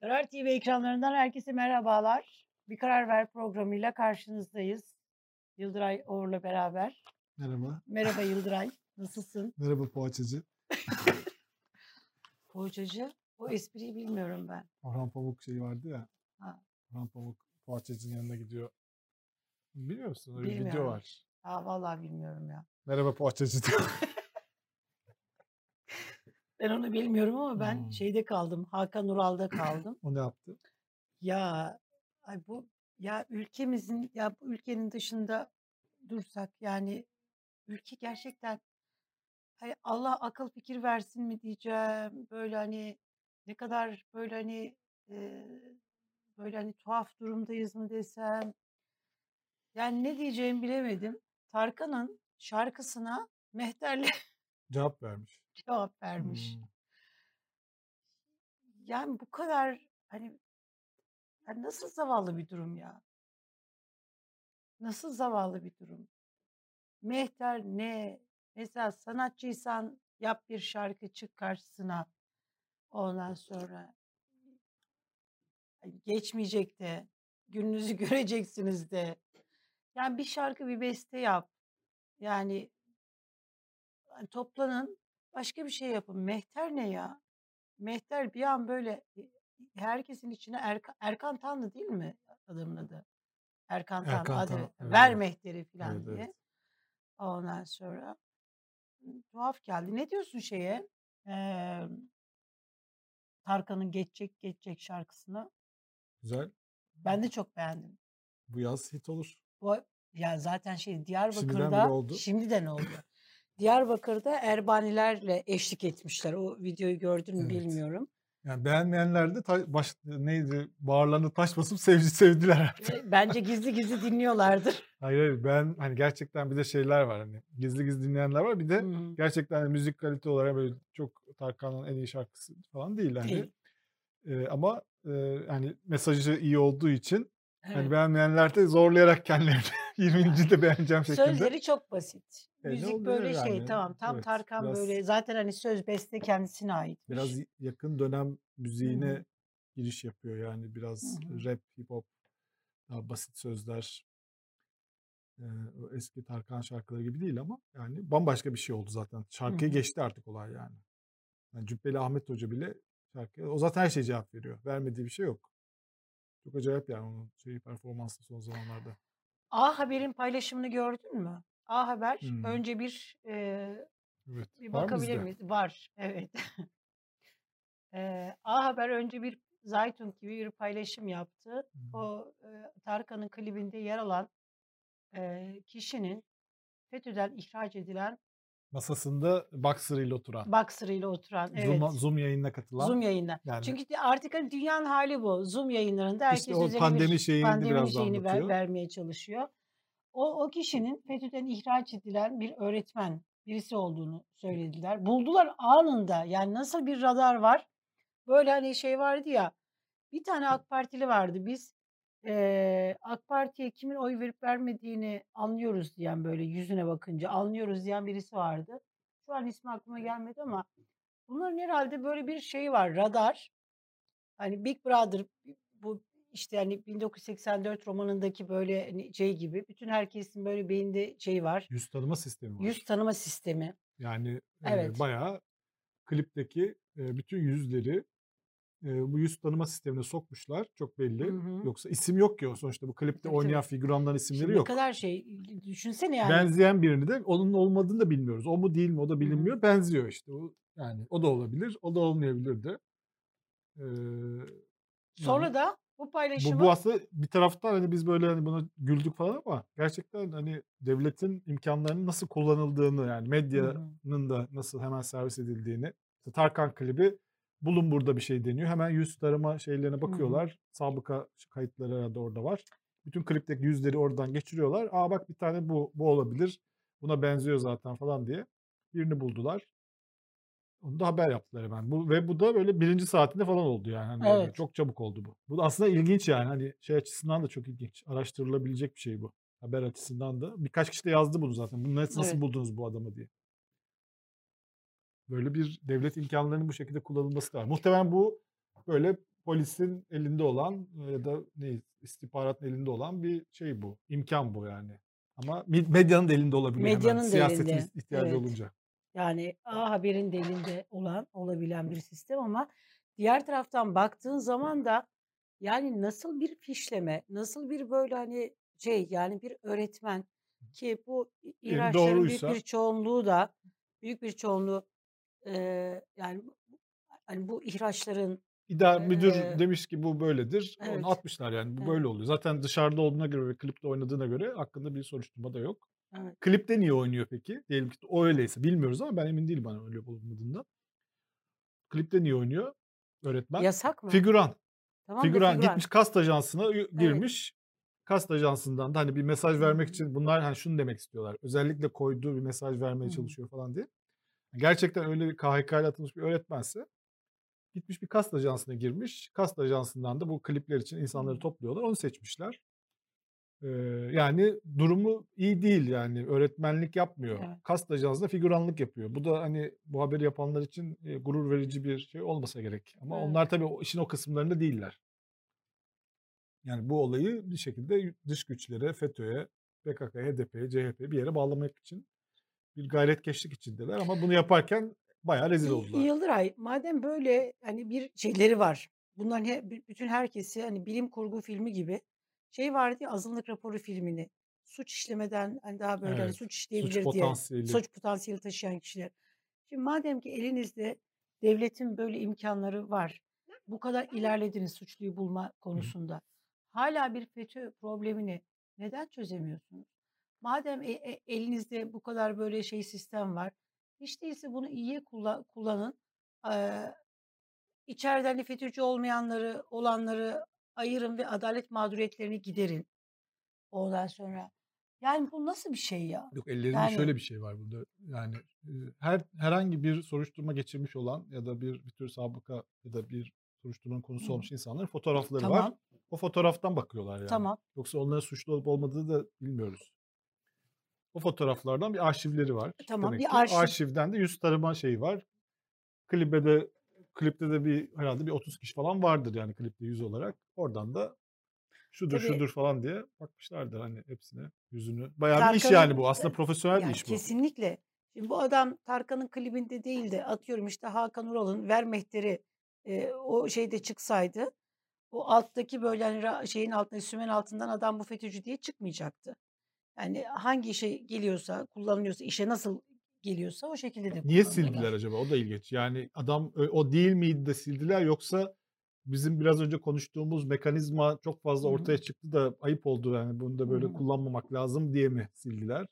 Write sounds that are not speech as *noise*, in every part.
Karar TV ekranlarından herkese merhabalar. Bir Karar Ver programıyla karşınızdayız. Yıldıray Oğur'la beraber. Merhaba. Merhaba Yıldıray, nasılsın? Merhaba poğaçacı. *laughs* Poğaçacı. O espriyi bilmiyorum ben. Orhan Pamuk şeyi vardı ya. Ha. Orhan Pamuk poğaçacının yanına gidiyor. Bilmiyor musun? Öyle bir video var. Aa, vallahi bilmiyorum ya. Merhaba poğaçacı diyor. *laughs* Ben onu bilmiyorum ama ben Hmm. şeyde kaldım. Hakan Ural'da kaldım. o ne yaptı? Ya ay bu ya ülkemizin ya bu ülkenin dışında dursak yani ülke gerçekten hani Allah akıl fikir versin mi diyeceğim böyle hani ne kadar böyle hani e, böyle hani tuhaf durumdayız mı desem yani ne diyeceğimi bilemedim. Tarkan'ın şarkısına Mehter'le Cevap vermiş. Cevap vermiş. Hmm. Yani bu kadar hani ya nasıl zavallı bir durum ya? Nasıl zavallı bir durum? Mehter ne? Mesela sanatçıysan yap bir şarkı çık karşısına. Ondan sonra geçmeyecek de gününüzü *laughs* göreceksiniz de. Yani bir şarkı bir beste yap. Yani hani toplanın başka bir şey yapın. Mehter ne ya? Mehter bir an böyle herkesin içine Erkan, Erkan Tanrı değil mi adamın adı? Erkan Tanrı Erkan adı. Tan- evet, Ver. Mehter'i falan Evet, diye. evet. Ondan sonra tuhaf geldi. Ne diyorsun şeye? Eee Tarkan'ın Geçecek Geçecek şarkısına. Güzel. Ben de çok beğendim. Bu yaz hit olur. Bu ya zaten şey Şimdiden Diyarbakır'da bile oldu. şimdiden oldu. Diyarbakır'da Erbanilerle eşlik etmişler. O videoyu gördün mü Evet. bilmiyorum. Yani beğenmeyenler de ta- baş, neydi bağırlarını taş basıp sevdi, sevdiler artık. E, Bence gizli gizli dinliyorlardır. *laughs* Hayır hayır ben hani gerçekten bir de şeyler var hani gizli gizli dinleyenler var bir de hı. gerçekten hani müzik kalite olarak böyle çok Tarkan'ın en iyi şarkısı falan değil hani. Değil. Ee, ama e, hani mesajı iyi olduğu için hani Evet. beğenmeyenler de zorlayarak kendilerini *laughs* 20. de beğeneceğim şekilde. Sözleri çok basit. E, Müzik böyle şey yani? tamam tam Evet, Tarkan biraz- böyle zaten hani söz beste kendisine aitmiş. Biraz yakın dönem müziğine hı. giriş yapıyor yani biraz hı. rap, hip hop, daha basit sözler. Ee, eski Tarkan şarkıları gibi değil ama yani bambaşka bir şey oldu zaten. Şarkıyı hı. geçti artık olay yani. yani. Cübbeli Ahmet Hoca bile şarkıya o zaten her şeye cevap veriyor. Vermediği bir şey yok. Çok acayip yani onun şeyi performansı son zamanlarda. A Haber'in paylaşımını gördün mü? A Haber Hmm. önce bir e, Evet. bir Var bakabilir bizde? miyiz? Var evet. *laughs* e, A Haber önce bir Zaytun gibi bir paylaşım yaptı. Hmm. O e, Tarkan'ın klibinde yer alan e, kişinin FETÖ'den ihraç edilen Masasında boxer ile oturan. Boxer ile oturan evet. Zoom, Zoom yayınına katılan. Zoom yayında. Yani Çünkü artık hani dünyanın hali bu. Zoom yayınlarında herkes İşte o pandemi bir şeyini pandemi biraz şeyini ver- vermeye çalışıyor. O, o kişinin FETÖ'den ihraç edilen bir öğretmen birisi olduğunu söylediler. Buldular anında. Yani nasıl bir radar var? Böyle hani şey vardı ya. Bir tane AK Partili vardı. Biz eee, AK Parti'ye kimin oy verip vermediğini anlıyoruz diyen böyle yüzüne bakınca anlıyoruz diyen birisi vardı. Şu an ismi aklıma gelmedi ama bunların herhalde böyle bir şey var. Radar. Hani Big Brother bu işte hani 1984 romanındaki böyle hani şey gibi bütün herkesin böyle beyinde şey var. Yüz tanıma sistemi var. Yüz tanıma sistemi. Yani e, Evet. bayağı klipteki e, bütün yüzleri e, bu yüz tanıma sistemine sokmuşlar. Çok belli. Hı hı. Yoksa isim yok ki o sonuçta bu klipte Tabii, oynayan tabii. figüranların Şimdi isimleri ne yok. kadar şey düşünsene yani. Benzeyen birini de onun olmadığını da bilmiyoruz. O mu değil mi o da Hı hı. bilinmiyor. Benziyor işte. O, yani o da olabilir. O da olmayabilir de. Ee, Sonra yani da bu bu, paylaşımı bu aslında bir taraftan hani biz böyle hani buna güldük falan ama gerçekten hani devletin imkanlarının nasıl kullanıldığını yani Hı hı. medyanın da nasıl hemen servis edildiğini. İşte Tarkan klibi bulun burada bir şey deniyor. Hemen yüz tarama şeylerine bakıyorlar. Sabıka kayıtları da orada var. Bütün klipteki yüzleri oradan geçiriyorlar. Aa bak bir tane bu bu olabilir. Buna benziyor zaten falan diye. Birini buldular. Onu da haber yaptılar hemen. Bu, ve bu da böyle birinci saatinde falan oldu yani. Hani Evet. çok çabuk oldu bu. Bu da aslında ilginç yani. Hani şey açısından da çok ilginç. Araştırılabilecek bir şey bu. Haber açısından da. Birkaç kişi de yazdı bunu zaten. Bunu nasıl, nasıl Evet. buldunuz bu adamı diye. Böyle bir devlet imkanlarının bu şekilde kullanılması da var. Muhtemelen bu böyle polisin elinde olan ya da ne istihbaratın elinde olan bir şey bu. İmkan bu yani. Ama medyanın da elinde olabiliyor Medyanın hemen siyasetin elinde. ihtiyacı Evet. olunca. Yani A Haber'in de elinde olan, olabilen bir sistem ama diğer taraftan baktığın zaman da yani nasıl bir fişleme, nasıl bir böyle hani şey yani bir öğretmen ki bu i- Diyelim ihraçların büyük bir çoğunluğu da büyük bir çoğunluğu yani hani bu ihraçların İdare müdür eee, demiş ki bu böyledir. Onu evet atmışlar yani. Bu evet böyle oluyor. Zaten dışarıda olduğuna göre ve klipte oynadığına göre hakkında bir soruşturma da yok. evet Klipte niye oynuyor peki? Diyelim ki o öyleyse. Bilmiyoruz ama ben emin değilim bana öyle olmadığından. Klipte niye oynuyor öğretmen? yasak mı? Figüran. Tamam Figüran figüran. gitmiş kast ajansına ü- Evet. girmiş. Kast ajansından da hani bir mesaj vermek için bunlar hani şunu demek istiyorlar. Özellikle koyduğu bir mesaj vermeye Hmm. çalışıyor falan diye. Gerçekten öyle bir KHK ile atılmış bir öğretmense gitmiş bir kast ajansına girmiş. Kast ajansından da bu klipler için insanları topluyorlar. Onu seçmişler. Ee, yani durumu iyi değil yani öğretmenlik yapmıyor. Evet. Kast ajansında figüranlık yapıyor. Bu da hani bu haberi yapanlar için e, gurur verici bir şey olmasa gerek. Ama Evet. onlar tabii işin o kısımlarında değiller. Yani bu olayı bir şekilde dış güçlere, FETÖ'ye, PKK'ya, HDP'ye, CHP'ye bir yere bağlamak için bir gayretkeşlik içindeler ama bunu yaparken bayağı rezil Y- oldular. Yıldıray, madem böyle hani bir şeyleri var. Bunların he- bü- bütün herkesi hani bilim kurgu filmi gibi şey vardı ya azınlık raporu filmini. Suç işlemeden hani daha böyle hani Evet. suç Suç işleyebilir diye potansiyeli. suç potansiyeli taşıyan kişiler. Şimdi madem ki elinizde devletin böyle imkanları var. Bu kadar ilerlediniz suçluyu bulma Hı hı. konusunda. Hala bir FETÖ problemini neden çözemiyorsunuz? Madem e- e- elinizde bu kadar böyle şey sistem var. Hiç değilse bunu iyiye kulla- kullanın. Eee içeriden de FETÖ'cü olmayanları, olanları ayırın ve adalet mağduriyetlerini giderin. Ondan sonra. Yani bu nasıl bir şey ya? Yok ellerinde Yani şöyle bir şey var burada. Yani her herhangi bir soruşturma geçirmiş olan ya da bir bir tür sabıka ya da bir soruşturmanın konusu Hı. olmuş insanların fotoğrafları var. tamam, O fotoğraftan bakıyorlar yani. tamam. Yoksa onların suçlu olup olmadığını da bilmiyoruz. O fotoğraflardan bir arşivleri var Tamam demek bir ki. Arşiv. arşivden de yüz tarama şeyi var. Klibe de klipte de bir herhalde bir 30 kişi falan vardır yani klipte yüz olarak. Oradan da şudur Tabii şudur falan diye bakmışlardır hani hepsine yüzünü. Bayağı bir iş yani Tarkan'ın bu. Aslında profesyonel bir yani iş bu. kesinlikle. Şimdi bu adam Tarkan'ın klibinde değil de atıyorum işte Hakan Ural'ın Ver Mehter'i e, o şeyde çıksaydı o alttaki böyle hani şeyin altında sümen altından adam bu FETÖ'cü diye çıkmayacaktı. Yani hangi işe geliyorsa kullanılıyorsa işe nasıl geliyorsa o şekilde de Niye sildiler acaba? O da ilginç. Yani adam o değil miydi de sildiler yoksa bizim biraz önce konuştuğumuz mekanizma çok fazla Hı hı. ortaya çıktı da ayıp oldu yani bunu da böyle hı. kullanmamak lazım diye mi sildiler?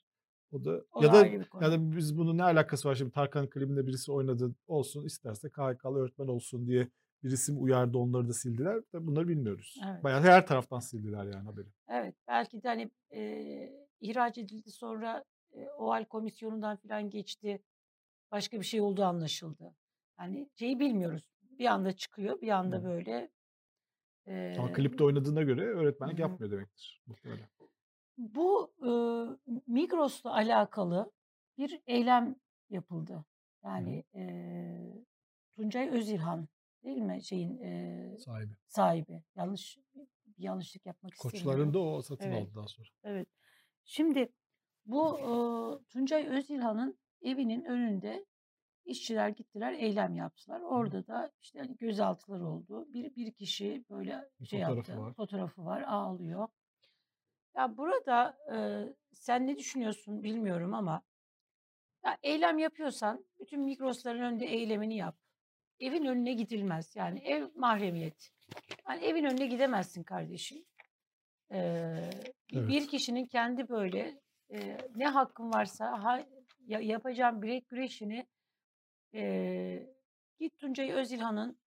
O da O ya da ya da biz bunun ne alakası var şimdi Tarkan'ın klibinde birisi oynadı olsun isterse KHK'lı öğretmen olsun diye bir isim uyardı onları da sildiler. Bunları bilmiyoruz. Evet. Bayağı her taraftan sildiler yani haberi. Evet, belki de hani eee ihraç edildi sonra e, OHAL komisyonundan falan geçti. Başka bir şey olduğu anlaşıldı. Yani şeyi bilmiyoruz. Bir anda çıkıyor, bir anda Hı. böyle. Ama eee, klipte oynadığına göre öğretmenlik hı. yapmıyor demektir muhtemelen. Bu eee Migros'la alakalı bir eylem yapıldı. Hı hı. Yani eee Tuncay Özilhan değil mi şeyin eee, Sahibi. sahibi? Yanlış bir yanlışlık yapmak Koçların istemiyorum. da o satın Evet. aldı daha sonra. Evet. Şimdi bu eee, Tuncay Özilhan'ın evinin önünde işçiler gittiler, eylem yaptılar. Orada da işte hani gözaltılar oldu. Bir bir kişi böyle Bir şey fotoğrafı yaptı, var. fotoğrafı var, ağlıyor. Ya burada eee, sen ne düşünüyorsun bilmiyorum ama ya eylem yapıyorsan bütün Migros'ların önünde eylemini yap. Evin önüne gidilmez. Yani ev mahremiyet. Yani evin önüne gidemezsin kardeşim. Eee, bir bir Evet. kişinin kendi böyle eee, ne hakkın varsa ha, ya, yapacağın bilek güreşini eee, git Tuncay Özilhan'ın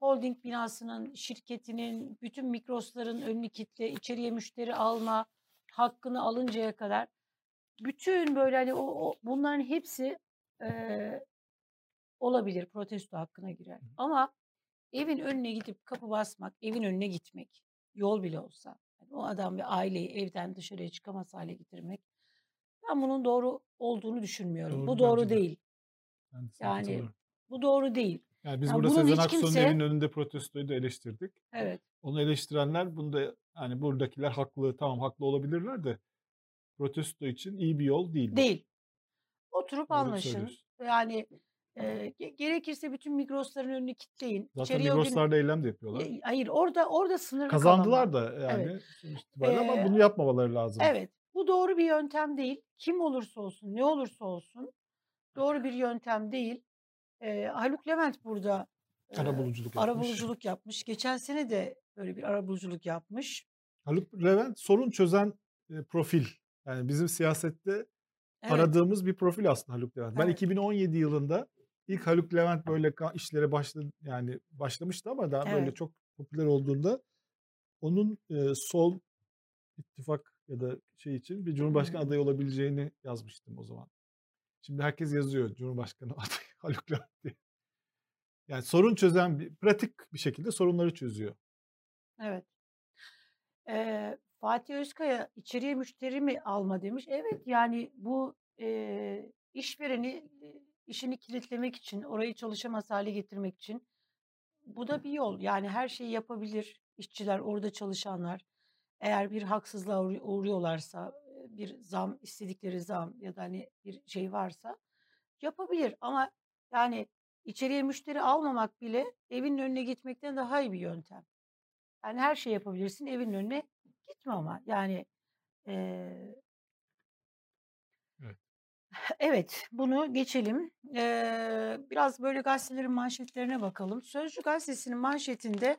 holding binasının, şirketinin, bütün Migros'ların önünü kitle, içeriye müşteri alma hakkını alıncaya kadar bütün böyle hani o, o bunların hepsi eee, olabilir, protesto hakkına girer. Ama evin önüne gidip kapı basmak, evin önüne gitmek, yol bile olsa, o adam bir aileyi evden dışarıya çıkamaz hale getirmek, ben bunun doğru olduğunu düşünmüyorum. Bu Doğru doğru bence de. değil. De Yani katılıyorum. bu doğru değil. Yani biz Yani burada Sezen Aksu'nun kimse evinin önünde protestoyu da eleştirdik. Evet. Onu eleştirenler bunu da hani buradakiler haklı, tamam haklı olabilirler de protesto için iyi bir yol değil bu. Değil. Oturup Doğru anlaşın. Yani e, ge- gerekirse bütün Migros'ların önünü kilitleyin. Zaten İçeriye gün Migros'larda eylem de yapıyorlar. Ya- hayır orada orada sınırlı Kazandılar kalama. da yani Evet. itibariyle ama bunu yapmamaları lazım. evet. Bu doğru bir yöntem değil. Kim olursa olsun, ne olursa olsun doğru bir yöntem değil. Ee, Haluk Levent burada e, Arabuluculuk ara yapmış. buluculuk yapmış. Geçen sene de böyle bir ara buluculuk yapmış. Haluk Levent sorun çözen e, profil. Yani bizim siyasette Evet. aradığımız bir profil aslında Haluk Levent. Ben Evet. 2017 yılında ilk Haluk Levent böyle işlere başladı yani başlamıştı ama daha böyle Evet. çok popüler olduğunda onun e, sol ittifak ya da şey için bir cumhurbaşkanı adayı olabileceğini yazmıştım o zaman. Şimdi herkes yazıyor cumhurbaşkanı *laughs* adayı Haluk Levent diye. Yani sorun çözen bir pratik bir şekilde sorunları çözüyor. Evet. Ee, Fatih Özkaya içeriye müşteri mi alma demiş. Evet yani bu e, işvereni işini kilitlemek için, orayı çalışamaz hale getirmek için bu da bir yol. Yani her şeyi yapabilir işçiler, orada çalışanlar. Eğer bir haksızlığa uğru- uğruyorlarsa, e, bir zam, istedikleri zam ya da hani bir şey varsa yapabilir. Ama yani içeriye müşteri almamak bile evinin önüne gitmekten daha iyi bir yöntem. Yani her şey yapabilirsin evinin önüne gitme ama yani Evet. Evet bunu geçelim. Eee, biraz böyle gazetelerin manşetlerine bakalım. Sözcü gazetesinin manşetinde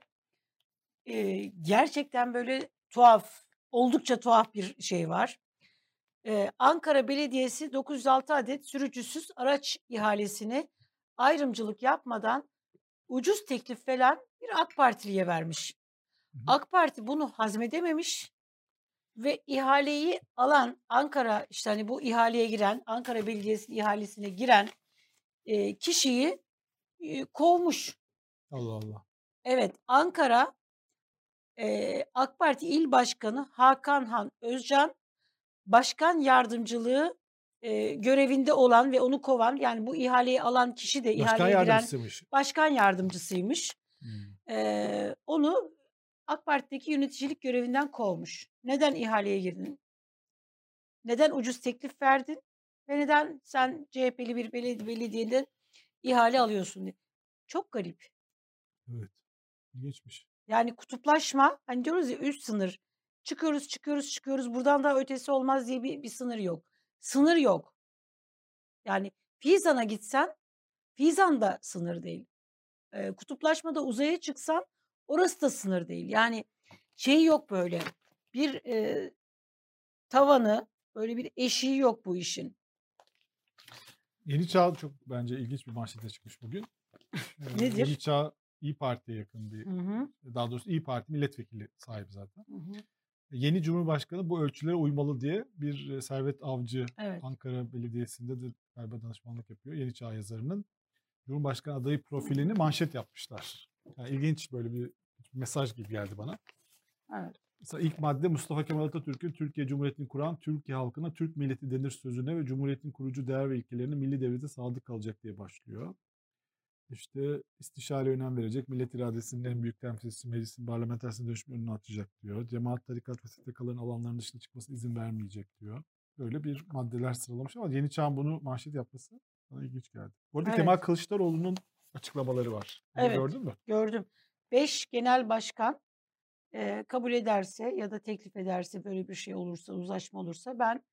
eee, gerçekten böyle tuhaf, oldukça tuhaf bir şey var. Eee, Ankara Belediyesi 906 adet sürücüsüz araç ihalesini ayrımcılık yapmadan ucuz teklif falan bir AK Partiliye vermiş. Hı hı. AK Parti bunu hazmedememiş ve ihaleyi alan Ankara işte hani bu ihaleye giren Ankara Belediyesi ihalesine giren e, kişiyi e, kovmuş. Allah Allah. Evet Ankara e, AK Parti İl Başkanı Hakan Han Özcan başkan yardımcılığı e, görevinde olan ve onu kovan yani bu ihaleyi alan kişi de Başkan ihaleye giren başkan yardımcısıymış. Hmm. Eee, onu AK Parti'deki yöneticilik görevinden kovmuş. Neden ihaleye girdin? Neden ucuz teklif verdin? Ve neden sen CHP'li bir beledi- belediyeden ihale alıyorsun diye. Çok garip. Evet. İlginçmiş. Yani kutuplaşma hani diyoruz ya üst sınır. Çıkıyoruz çıkıyoruz çıkıyoruz buradan daha ötesi olmaz diye bir, bir sınır yok. Sınır yok. Yani Fizan'a gitsen Fizan da sınır değil. Eee, kutuplaşmada uzaya çıksan orası da sınır değil. Yani şey yok böyle bir eee, tavanı böyle bir eşiği yok bu işin. Yeni Çağ çok bence ilginç bir manşete çıkmış bugün. Ee, Nedir? Yeni Çağ İyi Parti'ye yakın bir, Hı hı. daha doğrusu İyi Parti milletvekili sahibi zaten. Hı hı. Yeni Cumhurbaşkanı bu ölçülere uymalı diye bir e, Servet Avcı Evet. Ankara Belediyesi'nde de galiba danışmanlık yapıyor. Yeni Çağ yazarının Cumhurbaşkanı adayı profilini manşet yapmışlar. Yani ilginç böyle bir mesaj gibi geldi bana. Evet. Mesela ilk madde Mustafa Kemal Atatürk'ün Türkiye Cumhuriyeti'ni kuran Türkiye halkına Türk milleti denir sözüne ve Cumhuriyet'in kurucu değer ve ilkelerine milli devlete sadık kalacak diye başlıyor. İşte istişare önem verecek, millet iradesinin en büyük temsilcisi meclisin parlamentersine dönüşüm önünü açacak diyor. Cemaat, tarikat ve STK'ların alanların dışına çıkmasına izin vermeyecek diyor. Böyle bir maddeler sıralamış ama Yeni Çağ'ın bunu manşet yapması bana ilginç geldi. Bu arada Evet. Kemal Kılıçdaroğlu'nun açıklamaları var. Bunu Evet. gördün mü? Gördüm. Beş genel başkan eee, kabul ederse ya da teklif ederse böyle bir şey olursa, uzlaşma olursa ben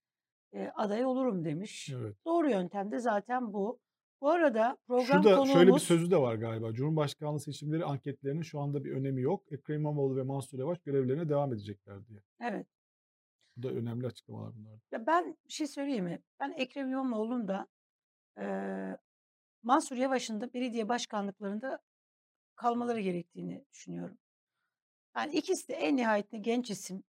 eee, aday olurum demiş. Evet. Doğru yöntem de zaten bu. Bu arada program Şu da şöyle bir konuğumuz sözü de var galiba. Cumhurbaşkanlığı seçimleri anketlerinin şu anda bir önemi yok. Ekrem İmamoğlu ve Mansur Yavaş görevlerine devam edecekler diye. evet. Bu da önemli açıklamalar bunlar. Ya ben bir şey söyleyeyim mi? Ben Ekrem İmamoğlu'nun da eee Mansur Yavaş'ın da belediye başkanlıklarında kalmaları gerektiğini düşünüyorum. Yani ikisi de en nihayetinde genç isim.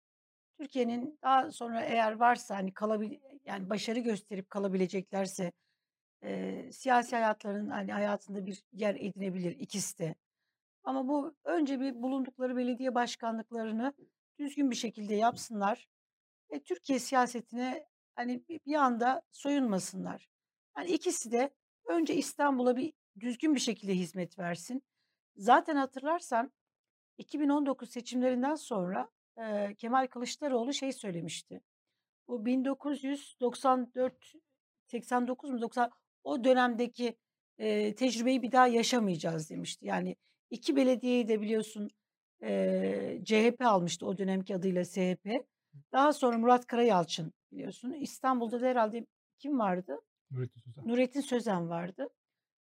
Türkiye'nin daha sonra eğer varsa hani kalabil yani başarı gösterip kalabileceklerse eee, siyasi hayatlarının hani hayatında bir yer edinebilir ikisi de. Ama bu önce bir bulundukları belediye başkanlıklarını düzgün bir şekilde yapsınlar ve Türkiye siyasetine hani bir anda soyunmasınlar. Hani ikisi de önce İstanbul'a bir düzgün bir şekilde hizmet versin. Zaten hatırlarsan 2019 seçimlerinden sonra eee, Kemal Kılıçdaroğlu şey söylemişti. Bu 1994 89 mu 90 o dönemdeki eee, tecrübeyi bir daha yaşamayacağız demişti. Yani iki belediyeyi de biliyorsun eee, CHP almıştı o dönemki adıyla SHP. Daha sonra Murat Karayalçın biliyorsun. İstanbul'da da herhalde kim vardı? Nurettin Sözen. Nurettin Sözen vardı.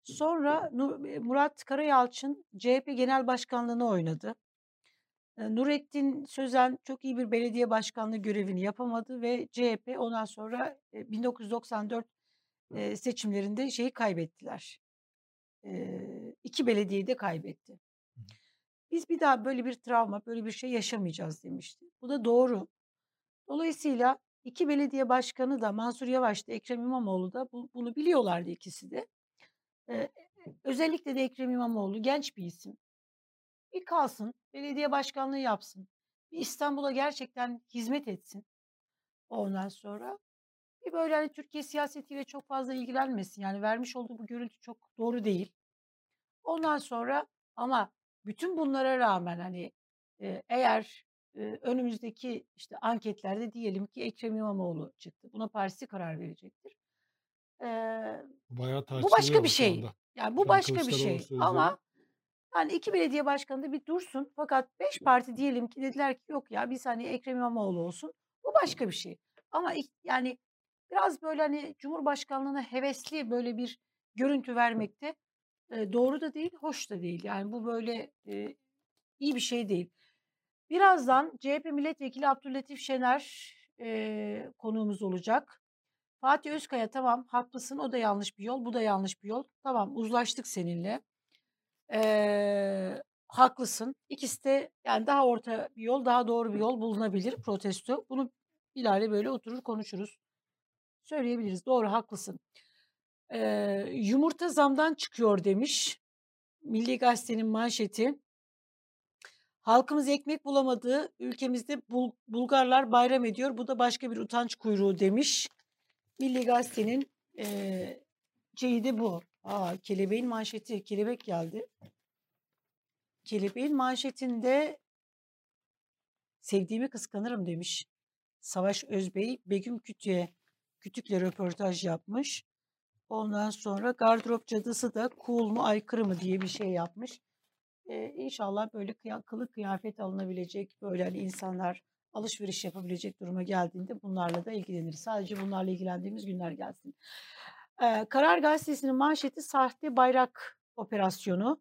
Sonra e, Murat Karayalçın CHP Genel Başkanlığı'nı oynadı. Nurettin Sözen çok iyi bir belediye başkanlığı görevini yapamadı ve CHP ondan sonra e, 1994 e, seçimlerinde şeyi kaybettiler. İki belediyeyi de kaybetti. Biz bir daha böyle bir travma, böyle bir şey yaşamayacağız demişti. Bu da doğru. Dolayısıyla iki belediye başkanı da Mansur Yavaş da Ekrem İmamoğlu da bu- bunu biliyorlardı ikisi de. Özellikle de Ekrem İmamoğlu genç bir isim. Bir kalsın, belediye başkanlığı yapsın. Bir İstanbul'a gerçekten hizmet etsin. Ondan sonra bir böyle hani Türkiye siyasetiyle çok fazla ilgilenmesin. Yani vermiş olduğu bu görüntü çok doğru değil. Ondan sonra ama bütün bunlara rağmen hani eğer e, önümüzdeki işte anketlerde diyelim ki Ekrem İmamoğlu çıktı. Buna partisi karar verecektir. Ee, Bu bayağı bu başka bir şu şey. anda. Yani Şu bu an başka bir şey. Ama yani iki belediye başkanı da bir dursun. Fakat beş parti diyelim ki dediler ki yok ya biz hani Ekrem İmamoğlu olsun. Bu başka bir şey. Ama yani biraz böyle hani Cumhurbaşkanlığına hevesli böyle bir görüntü vermekte e, doğru da değil, hoş da değil. Yani bu böyle e, iyi bir şey değil. Birazdan CHP Milletvekili Abdüllatif Şener e, konuğumuz olacak. Fatih Özkaya tamam haklısın o da yanlış bir yol bu da yanlış bir yol. Tamam uzlaştık seninle. Ee, haklısın. İkisi de yani daha orta bir yol daha doğru bir yol bulunabilir protesto. Bunu ileride böyle oturur konuşuruz. Söyleyebiliriz doğru haklısın. Ee, yumurta zamdan çıkıyor demiş. Milli Gazete'nin manşeti. Halkımız ekmek bulamadığı ülkemizde Bul- Bulgarlar bayram ediyor. Bu da başka bir utanç kuyruğu demiş. Milli Gazete'nin eee şeyi de bu. Aa, kelebeğin manşeti. Kelebek geldi. Kelebeğin manşetinde sevdiğimi kıskanırım demiş. Savaş Özbey Begüm Kütük'e Kütük'le röportaj yapmış. Ondan sonra gardırop cadısı da cool mu aykırı mı diye bir şey yapmış. Ee, inşallah böyle kıya, kılık kıyafet alınabilecek böyle hani insanlar alışveriş yapabilecek duruma geldiğinde bunlarla da ilgileniriz. Sadece bunlarla ilgilendiğimiz günler gelsin. Ee, Karar Gazetesi'nin manşeti sahte bayrak operasyonu.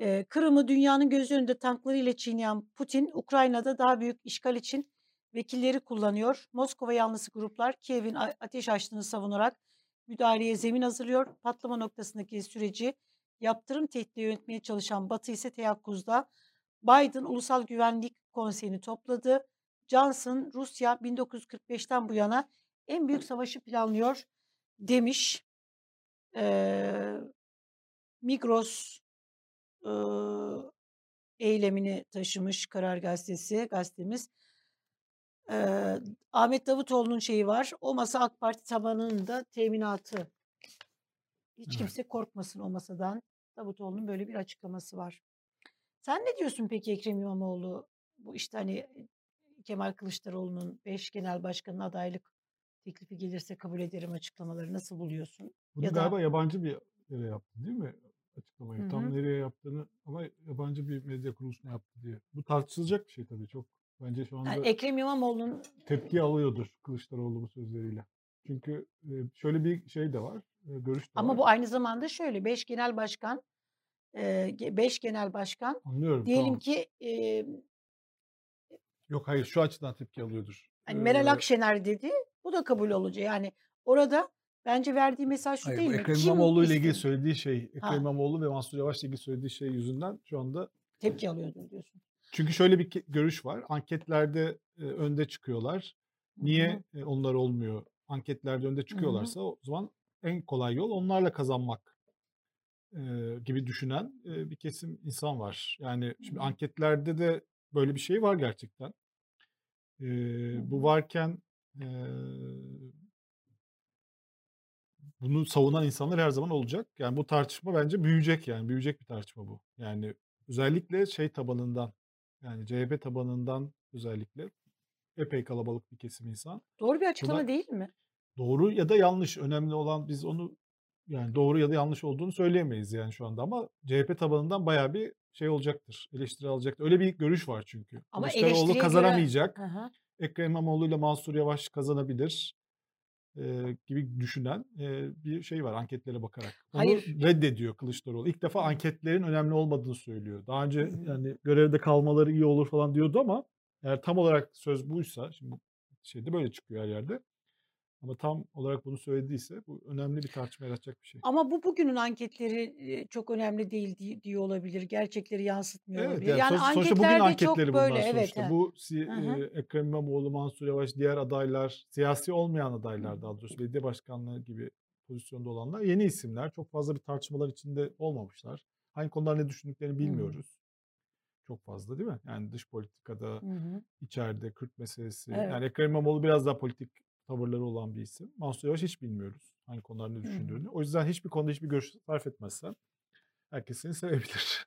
Ee, Kırım'ı dünyanın gözü önünde tanklarıyla çiğneyen Putin, Ukrayna'da daha büyük işgal için vekilleri kullanıyor. Moskova yanlısı gruplar Kiev'in ateş açtığını savunarak müdahaleye zemin hazırlıyor. Patlama noktasındaki süreci yaptırım tehdidi yönetmeye çalışan Batı ise teyakkuzda. Biden Ulusal Güvenlik Konseyi'ni topladı. Johnson, Rusya 1945'ten bu yana en büyük savaşı planlıyor demiş. Ee, Migros e, eylemini taşımış Karar Gazetesi, gazetemiz. Ee, Ahmet Davutoğlu'nun şeyi var. O masa AK Parti tabanının da teminatı. Hiç Evet. kimse korkmasın o masadan. Davutoğlu'nun böyle bir açıklaması var. Sen ne diyorsun peki Ekrem İmamoğlu? Bu işte hani Kemal Kılıçdaroğlu'nun 5 genel başkanın adaylık teklifi gelirse kabul ederim açıklamaları nasıl buluyorsun? Bunu Ya da- galiba yabancı bir yere yaptı değil mi? Açıklamayı. Hı Tam nereye yaptığını ama yabancı bir medya kuruluşuna yaptı diye. Bu tartışılacak bir şey tabii çok. Bence şu anda Yani Ekrem İmamoğlu'nun tepki alıyordur Kılıçdaroğlu bu sözleriyle. Çünkü e, şöyle bir şey de var. e, Görüş de ama var. bu aynı zamanda şöyle 5 genel başkan 5 genel başkan Anlıyorum diyelim tamam. ki e, Yok hayır şu açıdan tepki alıyordur. hani Meral Akşener dedi bu da kabul olacak. Yani orada bence verdiği mesaj şu Hayır, değil mi? Ekrem İmamoğlu ile ilgili söylediği şey, Ekrem. İmamoğlu ve Mansur Yavaş ile ilgili söylediği şey yüzünden şu anda Tepki alıyordur diyorsun. çünkü şöyle bir görüş var. Anketlerde e, önde çıkıyorlar. Niye hı. e, onlar olmuyor? Anketlerde önde çıkıyorlarsa o zaman en kolay yol onlarla kazanmak e, gibi düşünen e, bir kesim insan var. Yani şimdi Hı. anketlerde de böyle bir şey var gerçekten. E, bu varken e, bunu savunan insanlar her zaman olacak. Yani bu tartışma bence büyüyecek yani büyüyecek bir tartışma bu. Yani özellikle şey tabanından yani CHP tabanından özellikle epey kalabalık bir kesim insan. Doğru bir açıklama Buna değil mi? doğru ya da yanlış önemli olan biz onu yani doğru ya da yanlış olduğunu söyleyemeyiz yani şu anda ama CHP tabanından bayağı bir şey olacaktır. Eleştiri alacaktır. Öyle bir görüş var çünkü. Ama Kılıçdaroğlu göre kazanamayacak. Hı hı. Ekrem İmamoğlu ile Mansur Yavaş kazanabilir e, gibi düşünen e, bir şey var anketlere bakarak. Onu Hayır. reddediyor Kılıçdaroğlu. İlk defa anketlerin önemli olmadığını söylüyor. Daha önce yani görevde kalmaları iyi olur falan diyordu ama eğer tam olarak söz buysa şimdi şeyde böyle çıkıyor her yerde. Ama tam olarak bunu söylediyse bu önemli bir tartışma yaratacak bir şey. Ama bu bugünün anketleri çok önemli değil di- diyor olabilir. Gerçekleri yansıtmıyor Evet olabilir. yani Yani sonuç- sonuçta bugün anketlerde çok anketleri böyle evet. sonuçta. he. Bu si- Hı hı. e, Ekrem İmamoğlu, Mansur Yavaş, diğer adaylar, siyasi olmayan Hı adaylar hı. daha doğrusu belediye başkanlığı gibi pozisyonda olanlar yeni isimler. Çok fazla bir tartışmalar içinde olmamışlar. Hangi konular ne düşündüklerini Hı. bilmiyoruz. Çok fazla değil mi? Yani dış politikada, Hı hı. içeride, Kürt meselesi. Evet. Yani Ekrem İmamoğlu biraz daha politik tavırları olan bir isim. Mansur Yavaş hiç bilmiyoruz hangi konular ne düşündüğünü. O yüzden hiçbir konuda hiçbir görüş sarf etmezsen herkes seni *laughs* sevebilir.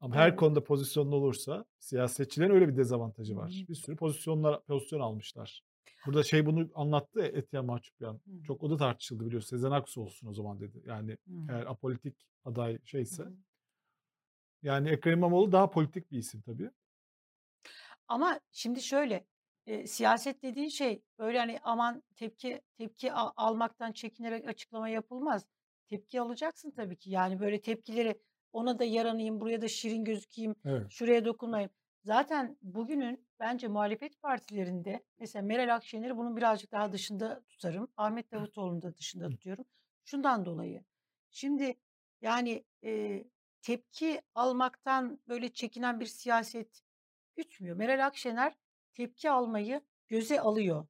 Ama her konuda pozisyonlu olursa siyasetçilerin öyle bir dezavantajı var. Bir sürü pozisyonlar pozisyon almışlar. Burada şey bunu anlattı Etiyen Mahçupyan. Çok o da tartışıldı biliyorsun. Sezen Aksu olsun o zaman dedi. Yani Hı eğer apolitik aday şeyse. hı. Yani Ekrem İmamoğlu daha politik bir isim tabii. Ama şimdi şöyle e, siyaset dediğin şey böyle hani aman tepki tepki al- almaktan çekinerek açıklama yapılmaz. Tepki alacaksın tabii ki. Yani böyle tepkileri ona da yaranayım, buraya da şirin gözükeyim, Evet. şuraya dokunmayayım. Zaten bugünün bence muhalefet partilerinde mesela Meral Akşener'i bunun birazcık daha dışında tutarım. Ahmet Davutoğlu'nu da dışında tutuyorum. Şundan dolayı. Şimdi yani e, tepki almaktan böyle çekinen bir siyaset gütmüyor. Meral Akşener tepki almayı göze alıyor.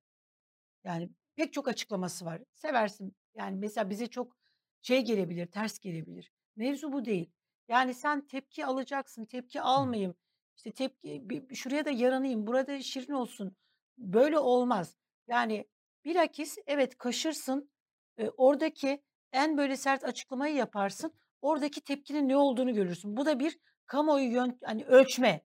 Yani pek çok açıklaması var. Seversin. Yani mesela bize çok şey gelebilir, ters gelebilir. Mevzu bu değil. Yani sen tepki alacaksın, tepki almayayım. İşte tepki şuraya da yaranayım, burada şirin olsun. Böyle olmaz. Yani bilakis evet kaşırsın. e, oradaki en böyle sert açıklamayı yaparsın. Oradaki tepkinin ne olduğunu görürsün. Bu da bir kamuoyu yön, hani ölçme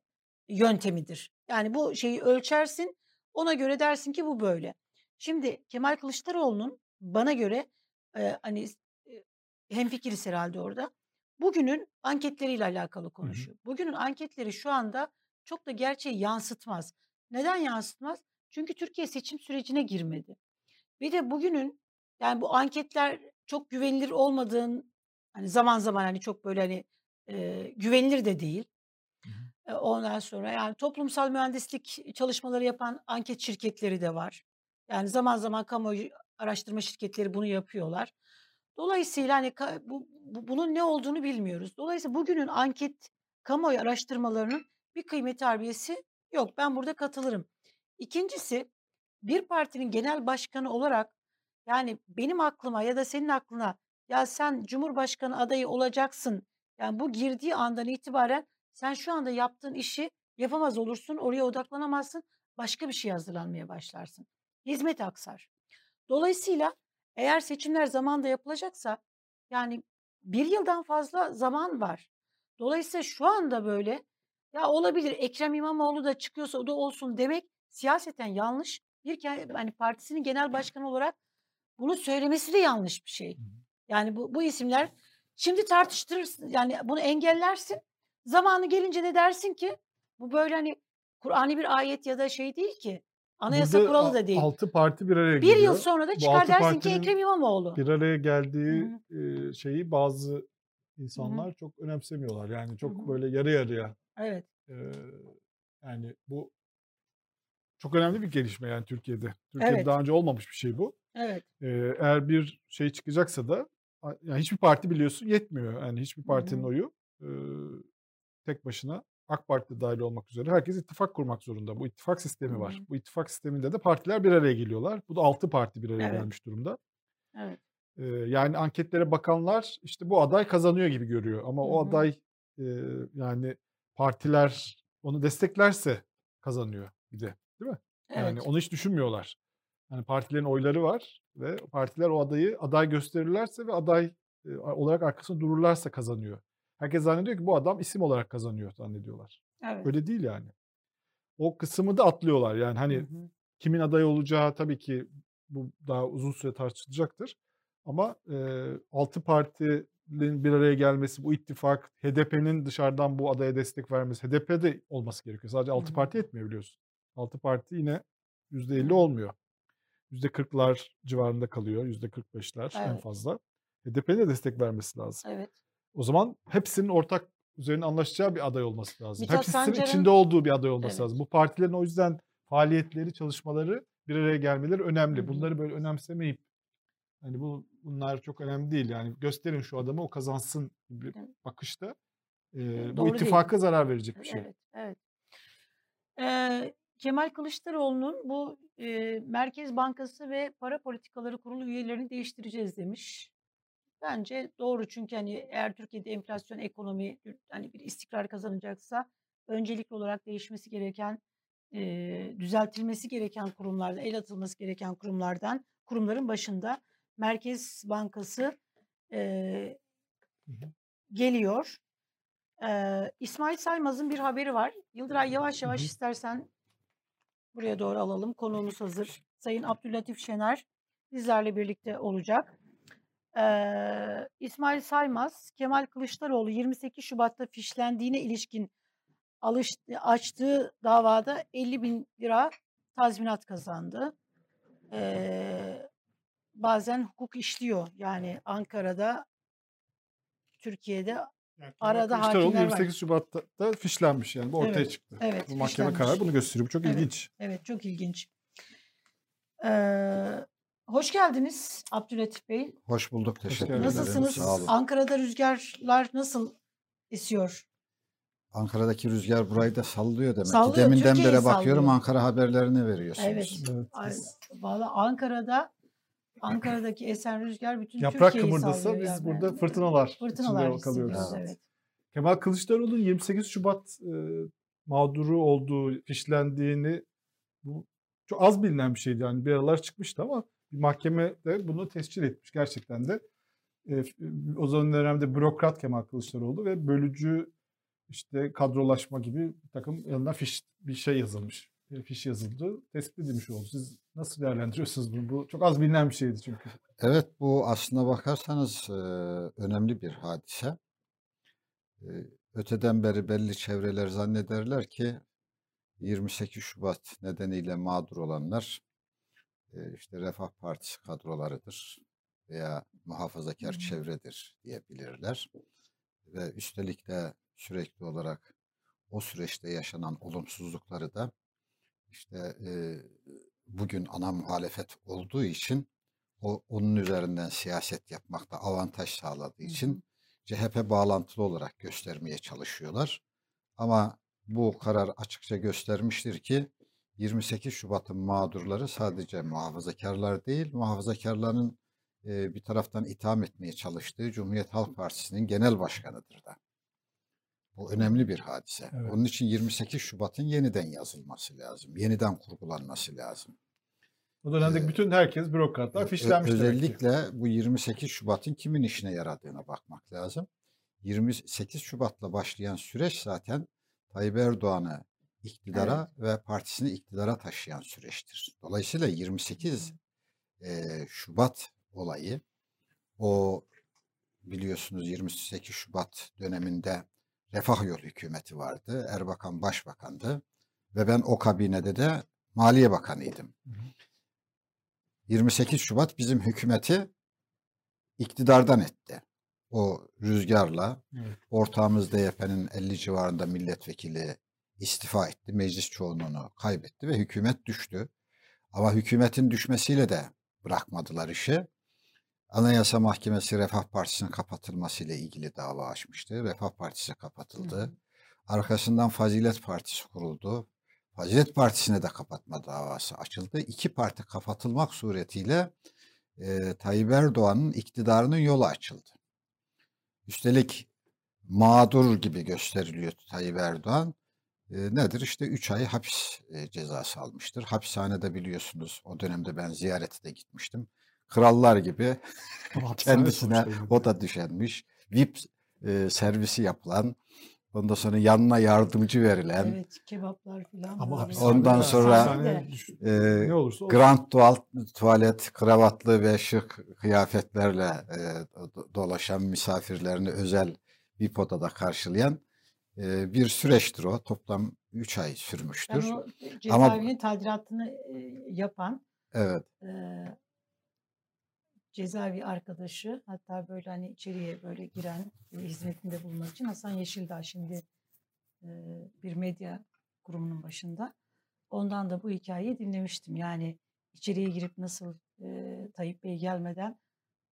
yöntemidir. Yani bu şeyi ölçersin. Ona göre dersin ki bu böyle. Şimdi Kemal Kılıçdaroğlu'nun bana göre e, hani e, hemfikiriz herhalde orada. Bugünün anketleriyle alakalı Hı hı. konuşuyor. Bugünün anketleri şu anda çok da gerçeği yansıtmaz. Neden yansıtmaz? Çünkü Türkiye seçim sürecine girmedi. Bir de bugünün yani bu anketler çok güvenilir olmadığın hani zaman zaman hani çok böyle hani e, güvenilir de değil. Ondan sonra yani toplumsal mühendislik çalışmaları yapan anket şirketleri de var. Yani zaman zaman kamuoyu araştırma şirketleri bunu yapıyorlar. Dolayısıyla hani bu, bu- bunun ne olduğunu bilmiyoruz. Dolayısıyla bugünün anket kamuoyu araştırmalarının bir kıymet harbiyesi yok. Ben burada katılırım. İkincisi bir partinin genel başkanı olarak yani benim aklıma ya da senin aklına ya sen Cumhurbaşkanı adayı olacaksın. Yani bu girdiği andan itibaren sen şu anda yaptığın işi yapamaz olursun, oraya odaklanamazsın, başka bir şey hazırlanmaya başlarsın. Hizmet aksar. Dolayısıyla eğer seçimler zamanda yapılacaksa yani bir yıldan fazla zaman var. Dolayısıyla şu anda böyle ya olabilir Ekrem İmamoğlu da çıkıyorsa o da olsun demek siyaseten yanlış. Bir ke- hani partisinin genel başkanı olarak bunu söylemesi de yanlış bir şey. Yani bu, bu isimler şimdi tartıştırırsın yani bunu engellersin. Zamanı gelince de dersin ki bu böyle hani Kur'an'ı bir ayet ya da şey değil ki. Anayasa Burada kuralı da değil. altı parti bir araya Bir yıl geliyor. sonra da çıkar dersin ki Ekrem İmamoğlu. bir araya geldiği hı, e, şeyi bazı insanlar çok önemsemiyorlar. Yani çok hı. böyle yarı yarıya. Evet. e, yani bu çok önemli bir gelişme yani Türkiye'de. Türkiye'de Evet. daha önce olmamış bir şey bu. Evet. E, eğer bir şey çıkacaksa da yani hiçbir parti biliyorsun yetmiyor. Yani hiçbir partinin hı. oyu e, tek başına AK Parti dahil olmak üzere herkes ittifak kurmak zorunda. Bu ittifak sistemi var. hı. Bu ittifak sisteminde de partiler bir araya geliyorlar. Bu da altı parti bir araya Evet. gelmiş durumda. Evet. Ee, yani anketlere bakanlar işte bu aday kazanıyor gibi görüyor. Ama Hı o aday e, yani partiler onu desteklerse kazanıyor bir de. Değil mi? Yani Evet. onu hiç düşünmüyorlar. Yani partilerin oyları var ve partiler o adayı aday gösterirlerse ve aday e, olarak arkasında dururlarsa kazanıyor. Herkes zannediyor ki bu adam isim olarak kazanıyor zannediyorlar. Evet. Öyle değil yani. O kısmı da atlıyorlar. Yani hani Hı hı. kimin aday olacağı tabii ki bu daha uzun süre tartışılacaktır. Ama e, altı partinin bir araya gelmesi, bu ittifak, HDP'nin dışarıdan bu adaya destek vermesi, HDP'de olması gerekiyor. Sadece altı parti etmiyor biliyorsun. Altı parti yine %50 Hı. olmuyor. %40'lar civarında kalıyor, %45'ler en Evet. fazla. HDP'nin de destek vermesi lazım. Evet. O zaman hepsinin ortak üzerine anlaşacağı bir aday olması lazım. Mithat Hepsinin Sancar'ın içinde olduğu bir aday olması Evet. lazım. Bu partilerin o yüzden faaliyetleri, çalışmaları bir araya gelmeleri önemli. hı. Bunları böyle önemsemeyip hani bu bunlar çok önemli değil. Yani gösterin şu adamı o kazansın gibi Evet. bakışta e, bu doğru değil. ittifaka zarar verecek bir şey. Evet, evet. Eee, Kemal Kılıçdaroğlu'nun bu eee, Merkez Bankası ve Para Politikaları Kurulu üyelerini değiştireceğiz demiş. Bence doğru çünkü hani eğer Türkiye'de enflasyon, ekonomi hani bir istikrar kazanacaksa öncelikli olarak değişmesi gereken, eee, düzeltilmesi gereken kurumlardan, el atılması gereken kurumlardan kurumların başında Merkez Bankası Hı hı. geliyor. Eee, İsmail Saymaz'ın bir haberi var. Yıldıray yavaş yavaş hı. istersen buraya doğru alalım. Konuğumuz hazır. Sayın Abdüllatif Şener bizlerle birlikte olacak. Eee, İsmail Saymaz, Kemal Kılıçdaroğlu 28 Şubat'ta fişlendiğine ilişkin alış, açtığı davada 50 bin lira tazminat kazandı. Eee, bazen hukuk işliyor. Yani Ankara'da, Türkiye'de Yani arada Kılıçdaroğlu hakimler var. 28 Şubat'ta da fişlenmiş yani bu ortaya Evet, çıktı. evet Bu mahkeme kararı bunu gösteriyor. Bu çok Evet, ilginç. evet çok ilginç. Eee, hoş geldiniz Abdülatif Bey. Hoş bulduk. Teşekkür ederim. Nasılsınız? Sağ olun. Ankara'da rüzgarlar nasıl esiyor? Ankara'daki rüzgar burayı da sallıyor demek ki. Sallıyor, Deminden Türkiye'yi bere bakıyorum sallıyor. Ankara haberlerini veriyorsunuz. Evet. Evet. Valla Ankara'da Ankara'daki esen rüzgar bütün yaprak Türkiye'yi kımırdasa sallıyor biz yani. burada fırtınalar Fırtınalar içinde kalıyoruz. Evet. evet. Kemal Kılıçdaroğlu'nun 28 Şubat e, mağduru olduğu, fişlendiğini bu çok az bilinen bir şeydi. Yani bir aralar çıkmıştı ama mahkeme de bunu tescil etmiş gerçekten de. E, o zaman dönemde bürokrat Kemal Kılıçdaroğlu ve bölücü işte kadrolaşma gibi bir takım yanına fiş bir şey yazılmış. Bir fiş yazıldı. Tespit edilmiş oldu. Siz nasıl değerlendiriyorsunuz bunu? Bu çok az bilinen bir şeydi çünkü. Evet bu aslına bakarsanız e, önemli bir hadise. E, öteden beri belli çevreler zannederler ki 28 Şubat nedeniyle mağdur olanlar e, işte Refah Partisi kadrolarıdır veya muhafazakar çevredir diyebilirler. Ve üstelik de sürekli olarak o süreçte yaşanan olumsuzlukları da işte e, bugün ana muhalefet olduğu için o onun üzerinden siyaset yapmakta avantaj sağladığı için. CHP bağlantılı olarak göstermeye çalışıyorlar. Ama bu karar açıkça göstermiştir ki 28 Şubat'ın mağdurları sadece muhafazakarlar değil, muhafazakarların e, bir taraftan itham etmeye çalıştığı Cumhuriyet Halk Partisi'nin genel başkanıdır da. Bu önemli bir hadise. Evet. Onun için 28 Şubat'ın yeniden yazılması lazım, yeniden kurgulanması lazım. O dönemdeki Ee, bütün herkes bürokratlar fişlenmiş demek ki. Özellikle bu 28 Şubat'ın kimin işine yaradığına bakmak lazım. 28 Şubat'la başlayan süreç zaten Tayyip Erdoğan'ı Evet. iktidara ve partisini iktidara taşıyan süreçtir. Dolayısıyla Hı 28 hı. eee, Şubat olayı o biliyorsunuz 28 Şubat döneminde Refah Yolu hükümeti vardı. Erbakan başbakandı ve ben o kabinede de Maliye Bakanıydım. Hı hı. 28 Şubat bizim hükümeti iktidardan etti. O rüzgarla Evet. ortağımız DYP'nin 50 civarında milletvekili istifa etti. Meclis çoğunluğunu kaybetti ve hükümet düştü. Ama hükümetin düşmesiyle de bırakmadılar işi. Anayasa Mahkemesi Refah Partisi'nin kapatılmasıyla ilgili dava açmıştı. Refah Partisi kapatıldı. hı. Arkasından Fazilet Partisi kuruldu. Fazilet Partisi'ne de kapatma davası açıldı. İki parti kapatılmak suretiyle e, Tayyip Erdoğan'ın iktidarının yolu açıldı. Üstelik mağdur gibi gösteriliyor Tayyip Erdoğan. E, nedir? İşte 3 ay hapis e, cezası almıştır. Hapishanede biliyorsunuz o dönemde ben ziyarete de gitmiştim. Krallar gibi *laughs* kendisine yine. o da düşenmiş. VIP e, servisi yapılan, ondan sonra yanına yardımcı verilen, Evet, kebaplar falan. Ama Ondan sonra- e, ne olursa olsun. grand tuval, tuvalet, kravatlı ve şık kıyafetlerle e, do- dolaşan misafirlerini özel VIP odada karşılayan e, bir süreçtir o. Toplam 3 ay sürmüştür. o cezaevinin tadilatını e, yapan Evet. e, cezaevi arkadaşı hatta böyle hani içeriye böyle giren e, hizmetinde bulunmak için Hasan Yeşildağ şimdi e, bir medya kurumunun başında. Ondan da bu hikayeyi dinlemiştim. Yani içeriye girip nasıl e, Tayyip Bey gelmeden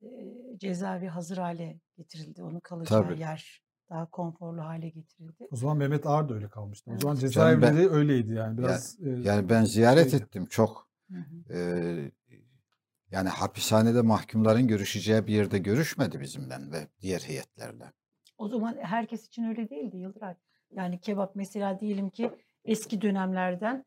e, cezaevi hazır hale getirildi. Onun kalacağı Tabii. yer daha konforlu hale getirildi. O zaman Mehmet Ağar da öyle kalmıştı. O zaman cezaevleri öyleydi yani. Biraz e, Yani ben ziyaret şeydi. ettim çok. Hı hı. e, yani hapishanede mahkumların görüşeceği bir yerde görüşmedi bizimle ve diğer heyetlerle. O zaman herkes için öyle değildi Yıldıray. Yani kebap mesela diyelim ki eski dönemlerden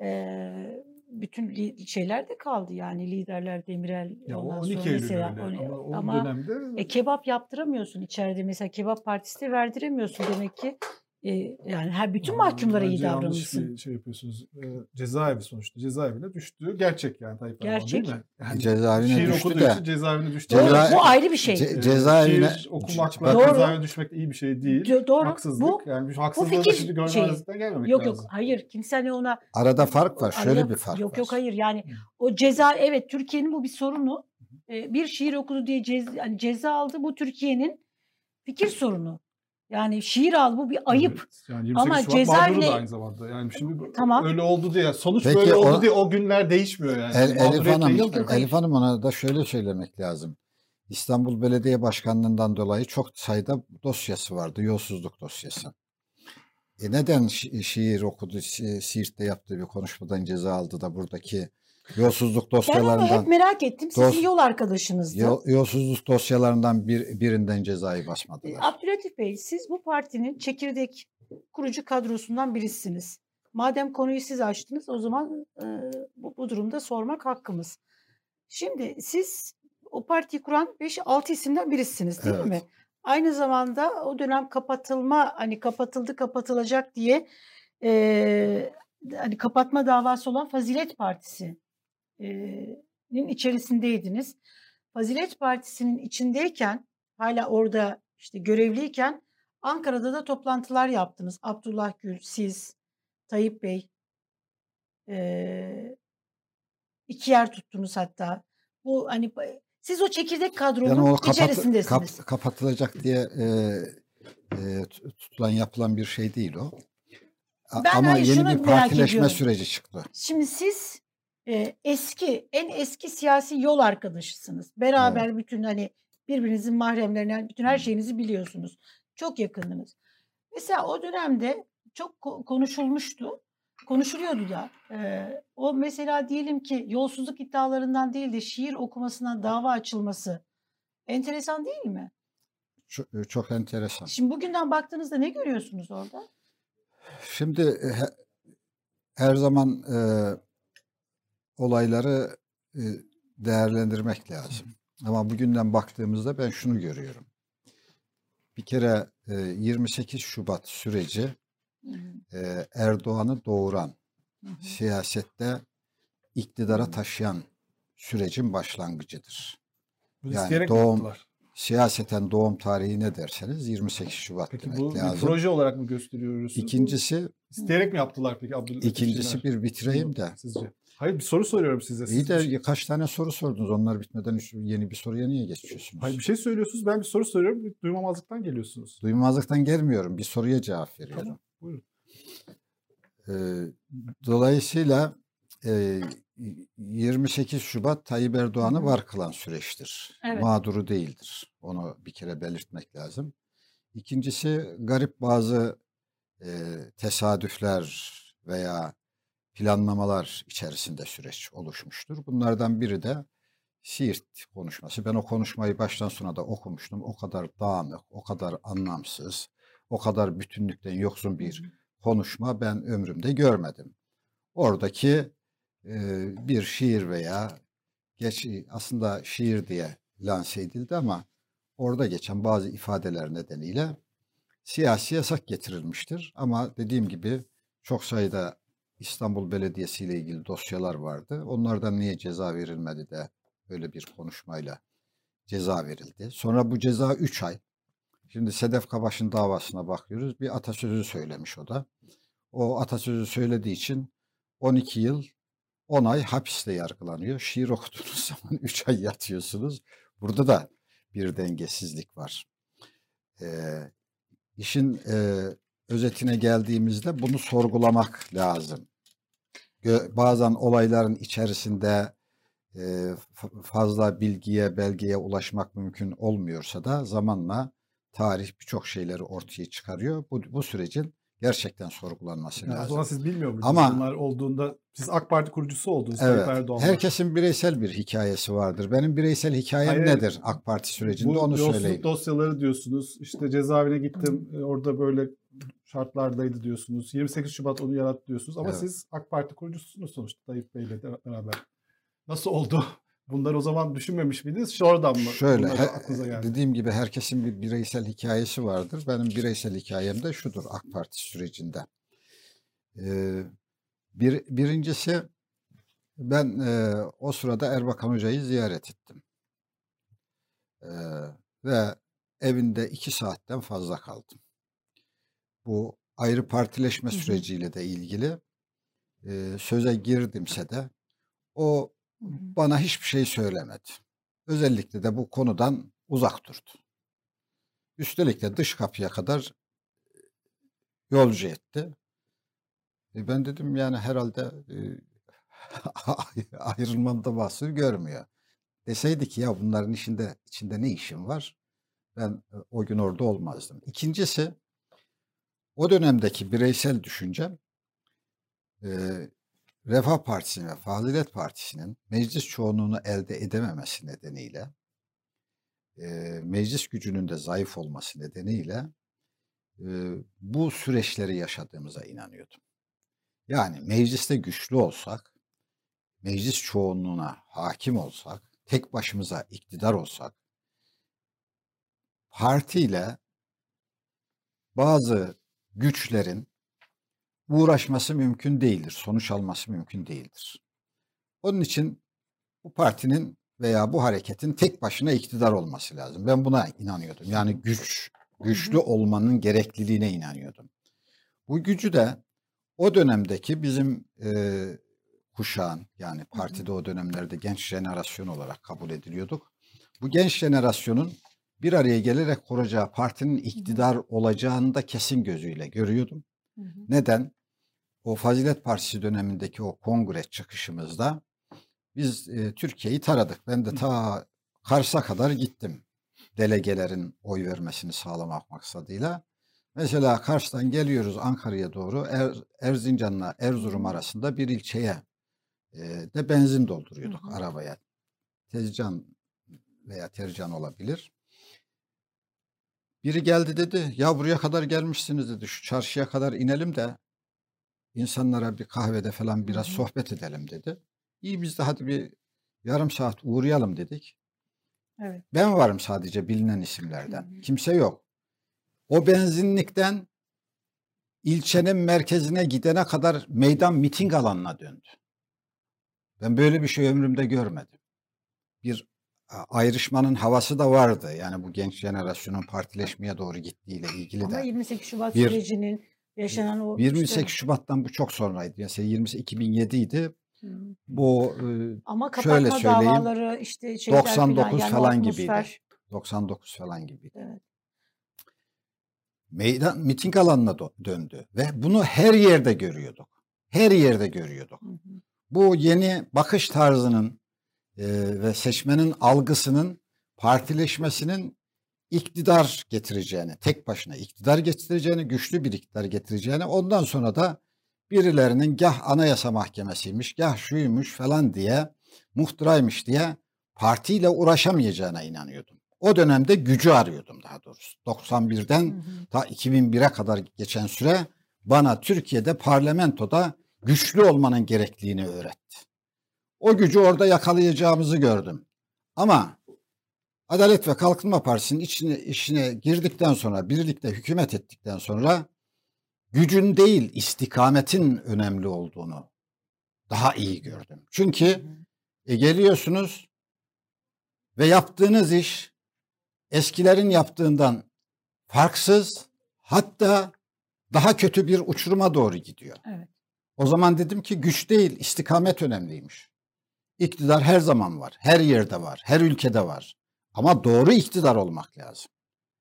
eee, bütün şeyler de kaldı yani liderler Demirel ya o ondan 12 sonra Eylül mesela öyle. Ama o ama dönemde e, kebap yaptıramıyorsun içeride mesela kebap partisi de verdiremiyorsun demek ki e, yani her bütün mahkumlara iyi bence yanlış davranılsın. bir şey yapıyorsunuz. Ee, cezaevi sonuçta. Cezaevine düştüğü gerçek yani Tayyip Erdoğan Gerçek. değil mi? Yani Cezaevine şiir düştü okuduğu de için cezaevine düştü. Ceza- bu ayrı bir şey. Ce- cezaevine- şiir okumakla Doğru. cezaevine düşmek de iyi bir şey değil. Do- doğru. Haksızlık. Bu yani bir haksızlığı da fikir şimdi görmezlikten gelmemek yok lazım. yok hayır kimse hani ona Arada fark var. Şöyle Arada- bir fark yok var. yok hayır yani o ceza evet Türkiye'nin bu bir sorunu. Ee, bir şiir okudu diye ceza, hani ceza aldı bu Türkiye'nin fikir sorunu. Yani şiir al bu bir ayıp. Evet, Yani 28 Ama Şubat cezaevine- da aynı zamanda. Yani şimdi Tamam. öyle oldu diye sonuç Peki böyle oldu o- diye o günler değişmiyor yani. El, Elif Mağduriyet Hanım, değişmiyor. Elif Hanım ona da şöyle söylemek lazım. İstanbul Belediye Başkanlığından dolayı çok sayıda dosyası vardı. Yolsuzluk dosyası. E neden şi- şiir okudu, şi- Siirt'te yaptığı bir konuşmadan ceza aldı da buradaki yolsuzluk Ben onu dosyalarından hep merak ettim. Sizin Dos- yol arkadaşınızdı. yol- yolsuzluk dosyalarından bir, birinden cezayı basmadılar. Abdülhatif Bey siz bu partinin çekirdek kurucu kadrosundan birisiniz. Madem konuyu siz açtınız o zaman e, bu, bu durumda sormak hakkımız. Şimdi siz o partiyi kuran 5-6 isimden birisiniz değil Evet. mi? Aynı zamanda o dönem kapatılma hani kapatıldı kapatılacak diye e, hani kapatma davası olan Fazilet Partisi e, nin içerisindeydiniz. Fazilet Partisi'nin içindeyken hala orada işte görevliyken Ankara'da da toplantılar yaptınız. Abdullah Gül, siz, Tayyip Bey eee, iki yer tuttunuz hatta. Bu hani siz o çekirdek kadronun Yani o kapat, içerisindesiniz. kap- kapatılacak diye e, e, tutulan yapılan bir şey değil o. Ben Ama hayır, yeni şunu bir partileşme ediyorum. süreci çıktı. Şimdi siz e, eski en eski siyasi yol arkadaşısınız. Beraber bütün hani birbirinizin mahremlerini, bütün her şeyinizi biliyorsunuz. Çok yakındınız. Mesela o dönemde çok ko- konuşulmuştu. Konuşuluyordu da. E, o mesela diyelim ki yolsuzluk iddialarından değil de şiir okumasına dava açılması enteresan değil mi? Çok, çok enteresan. Şimdi bugünden baktığınızda ne görüyorsunuz orada? Şimdi he- her zaman e, olayları e, değerlendirmek lazım. Ama bugünden baktığımızda ben şunu görüyorum. Bir kere e, 28 Şubat süreci e, Erdoğan'ı doğuran, hı hı. siyasette iktidara taşıyan sürecin başlangıcıdır. Bunu Yani doğum- yaptılar? Siyaseten doğum tarihi ne derseniz 28 Şubat Peki demek bu bir lazım. proje olarak mı gösteriyoruz? İkincisi, İsteyerek mi yaptılar peki Abdülhatif ikincisi bir bitireyim de. Sizce? Hayır bir soru soruyorum size. İyi Siz de bir- kaç tane soru sordunuz. Onlar bitmeden yeni bir soruya niye geçiyorsunuz? Hayır bir şey söylüyorsunuz ben bir soru soruyorum. Duymamazlıktan geliyorsunuz. Duymazlıktan gelmiyorum. Bir soruya cevap veriyorum. Tamam buyurun. Ee, dolayısıyla e, 28 Şubat Tayyip Erdoğan'ı var kılan süreçtir. Evet. Mağduru değildir. Onu bir kere belirtmek lazım. İkincisi garip bazı e, tesadüfler veya planlamalar içerisinde süreç oluşmuştur. Bunlardan biri de Siirt konuşması. Ben o konuşmayı baştan sona da okumuştum. O kadar dağınık, o kadar anlamsız, o kadar bütünlükten yoksun bir konuşma ben ömrümde görmedim. Oradaki e, bir şiir veya geç aslında şiir diye lanse edildi ama orada geçen bazı ifadeler nedeniyle siyasi yasak getirilmiştir. Ama dediğim gibi çok sayıda İstanbul Belediyesi ile ilgili dosyalar vardı. Onlardan niye ceza verilmedi de böyle bir konuşmayla ceza verildi. Sonra bu ceza 3 ay. Şimdi Sedef Kabaş'ın davasına bakıyoruz. Bir atasözü söylemiş o da. O atasözü söylediği için 12 yıl 10 ay hapiste yargılanıyor. Şiir okuduğunuz *laughs* zaman 3 ay yatıyorsunuz. Burada da bir dengesizlik var. Ee, işin e, özetine geldiğimizde bunu sorgulamak lazım. Bazen olayların içerisinde e, fazla bilgiye, belgeye ulaşmak mümkün olmuyorsa da zamanla tarih birçok şeyleri ortaya çıkarıyor. Bu, bu sürecin gerçekten sorgulanması Yani o lazım. zaman siz bilmiyor muydunuz Ama- bunlar olduğunda? Siz AK Parti kurucusu oldunuz. Evet. Herkesin bireysel bir hikayesi vardır. Benim bireysel hikayem Hayır, nedir AK Parti sürecinde Bu onu söyleyeyim. dosyaları diyorsunuz. İşte cezaevine gittim. e, Orada böyle şartlardaydı diyorsunuz. 28 Şubat onu yarattı diyorsunuz. Ama Evet. siz AK Parti kurucusunuz sonuçta Tayyip Bey'le beraber. Nasıl oldu? *laughs* Bunları o zaman düşünmemiş miydiniz? Sonradan mı? Şöyle he- dediğim gibi herkesin bir bireysel hikayesi vardır. Benim bireysel hikayem de şudur AK Parti sürecinde. Ee, bir, birincisi ben e, o sırada Erbakan Hoca'yı ziyaret ettim. Ee, ve evinde iki saatten fazla kaldım. Bu ayrı partileşme süreciyle de ilgili e, söze girdimse de o bana hiçbir şey söylemedi. Özellikle de bu konudan uzak durdu. Üstelik de dış kapıya kadar yolcu etti. E ben dedim yani herhalde e, *laughs* ayrılmamda mahsur görmüyor. Deseydi ki ya bunların içinde içinde ne işim var? Ben e, o gün orada olmazdım. İkincisi o dönemdeki bireysel düşüncem e, Refah Partisi'nin ve Fazilet Partisi'nin meclis çoğunluğunu elde edememesi nedeniyle e, meclis gücünün de zayıf olması nedeniyle e, bu süreçleri yaşadığımıza inanıyordum. Yani mecliste güçlü olsak, meclis çoğunluğuna hakim olsak, tek başımıza iktidar olsak, partiyle bazı güçlerin uğraşması mümkün değildir, sonuç alması mümkün değildir. Onun için bu partinin veya bu hareketin tek başına iktidar olması lazım. Ben buna inanıyordum. Yani güç, güçlü olmanın gerekliliğine inanıyordum. Bu gücü de o dönemdeki bizim e, kuşağın yani partide o dönemlerde genç jenerasyon olarak kabul ediliyorduk. Bu genç jenerasyonun bir araya gelerek kuracağı partinin iktidar olacağını da kesin gözüyle görüyordum. Hı hı. Neden? O Fazilet Partisi dönemindeki o kongre çıkışımızda biz e, Türkiye'yi taradık. Ben de ta Kars'a kadar gittim. Delegelerin oy vermesini sağlamak maksadıyla. Mesela Kars'tan geliyoruz Ankara'ya doğru. Er, Erzincan'la Erzurum arasında bir ilçeye e, de benzin dolduruyorduk Hı hı. arabaya. Tezcan veya Tercan olabilir. Biri geldi dedi ya buraya kadar gelmişsiniz dedi şu çarşıya kadar inelim de insanlara bir kahvede falan biraz sohbet edelim dedi. İyi biz de hadi bir yarım saat uğrayalım dedik. Evet. Ben varım sadece bilinen isimlerden. Hı hı. Kimse yok. O benzinlikten ilçenin merkezine gidene kadar meydan miting alanına döndü. Ben böyle bir şey ömrümde görmedim. Bir ayrışmanın havası da vardı. Yani bu genç jenerasyonun partileşmeye doğru gittiğiyle ilgili Ama de. 28 Şubat Bir- sürecinin yaşanan o 28 işte, Şubat'tan bu çok sonraydı. Mesela 20 2007 idi. Hı. Bu e, ama şöyle söyleyeyim, davaları işte şeyler 99 yani o falan gibiydi. atmosfer. 99 falan gibiydi. Evet. Meydan miting alanına döndü ve bunu her yerde görüyorduk. Her yerde görüyorduk. Hı hı. Bu yeni bakış tarzının e, ve seçmenin algısının partileşmesinin iktidar getireceğini, tek başına iktidar getireceğini, güçlü bir iktidar getireceğini, ondan sonra da birilerinin gah anayasa mahkemesiymiş, gah şuymuş falan diye, muhtıraymış diye partiyle uğraşamayacağına inanıyordum. O dönemde gücü arıyordum daha doğrusu. 91'den Hı hı. ta 2001'e kadar geçen süre bana Türkiye'de parlamentoda güçlü olmanın gerektiğini öğretti. O gücü orada yakalayacağımızı gördüm. Ama Adalet ve Kalkınma Partisi'nin içine, işine girdikten sonra, birlikte hükümet ettikten sonra gücün değil istikametin önemli olduğunu daha iyi gördüm. Çünkü e, geliyorsunuz ve yaptığınız iş eskilerin yaptığından farksız hatta daha kötü bir uçuruma doğru gidiyor. Evet. O zaman dedim ki güç değil istikamet önemliymiş. İktidar her zaman var, her yerde var, her ülkede var. Ama doğru iktidar olmak lazım.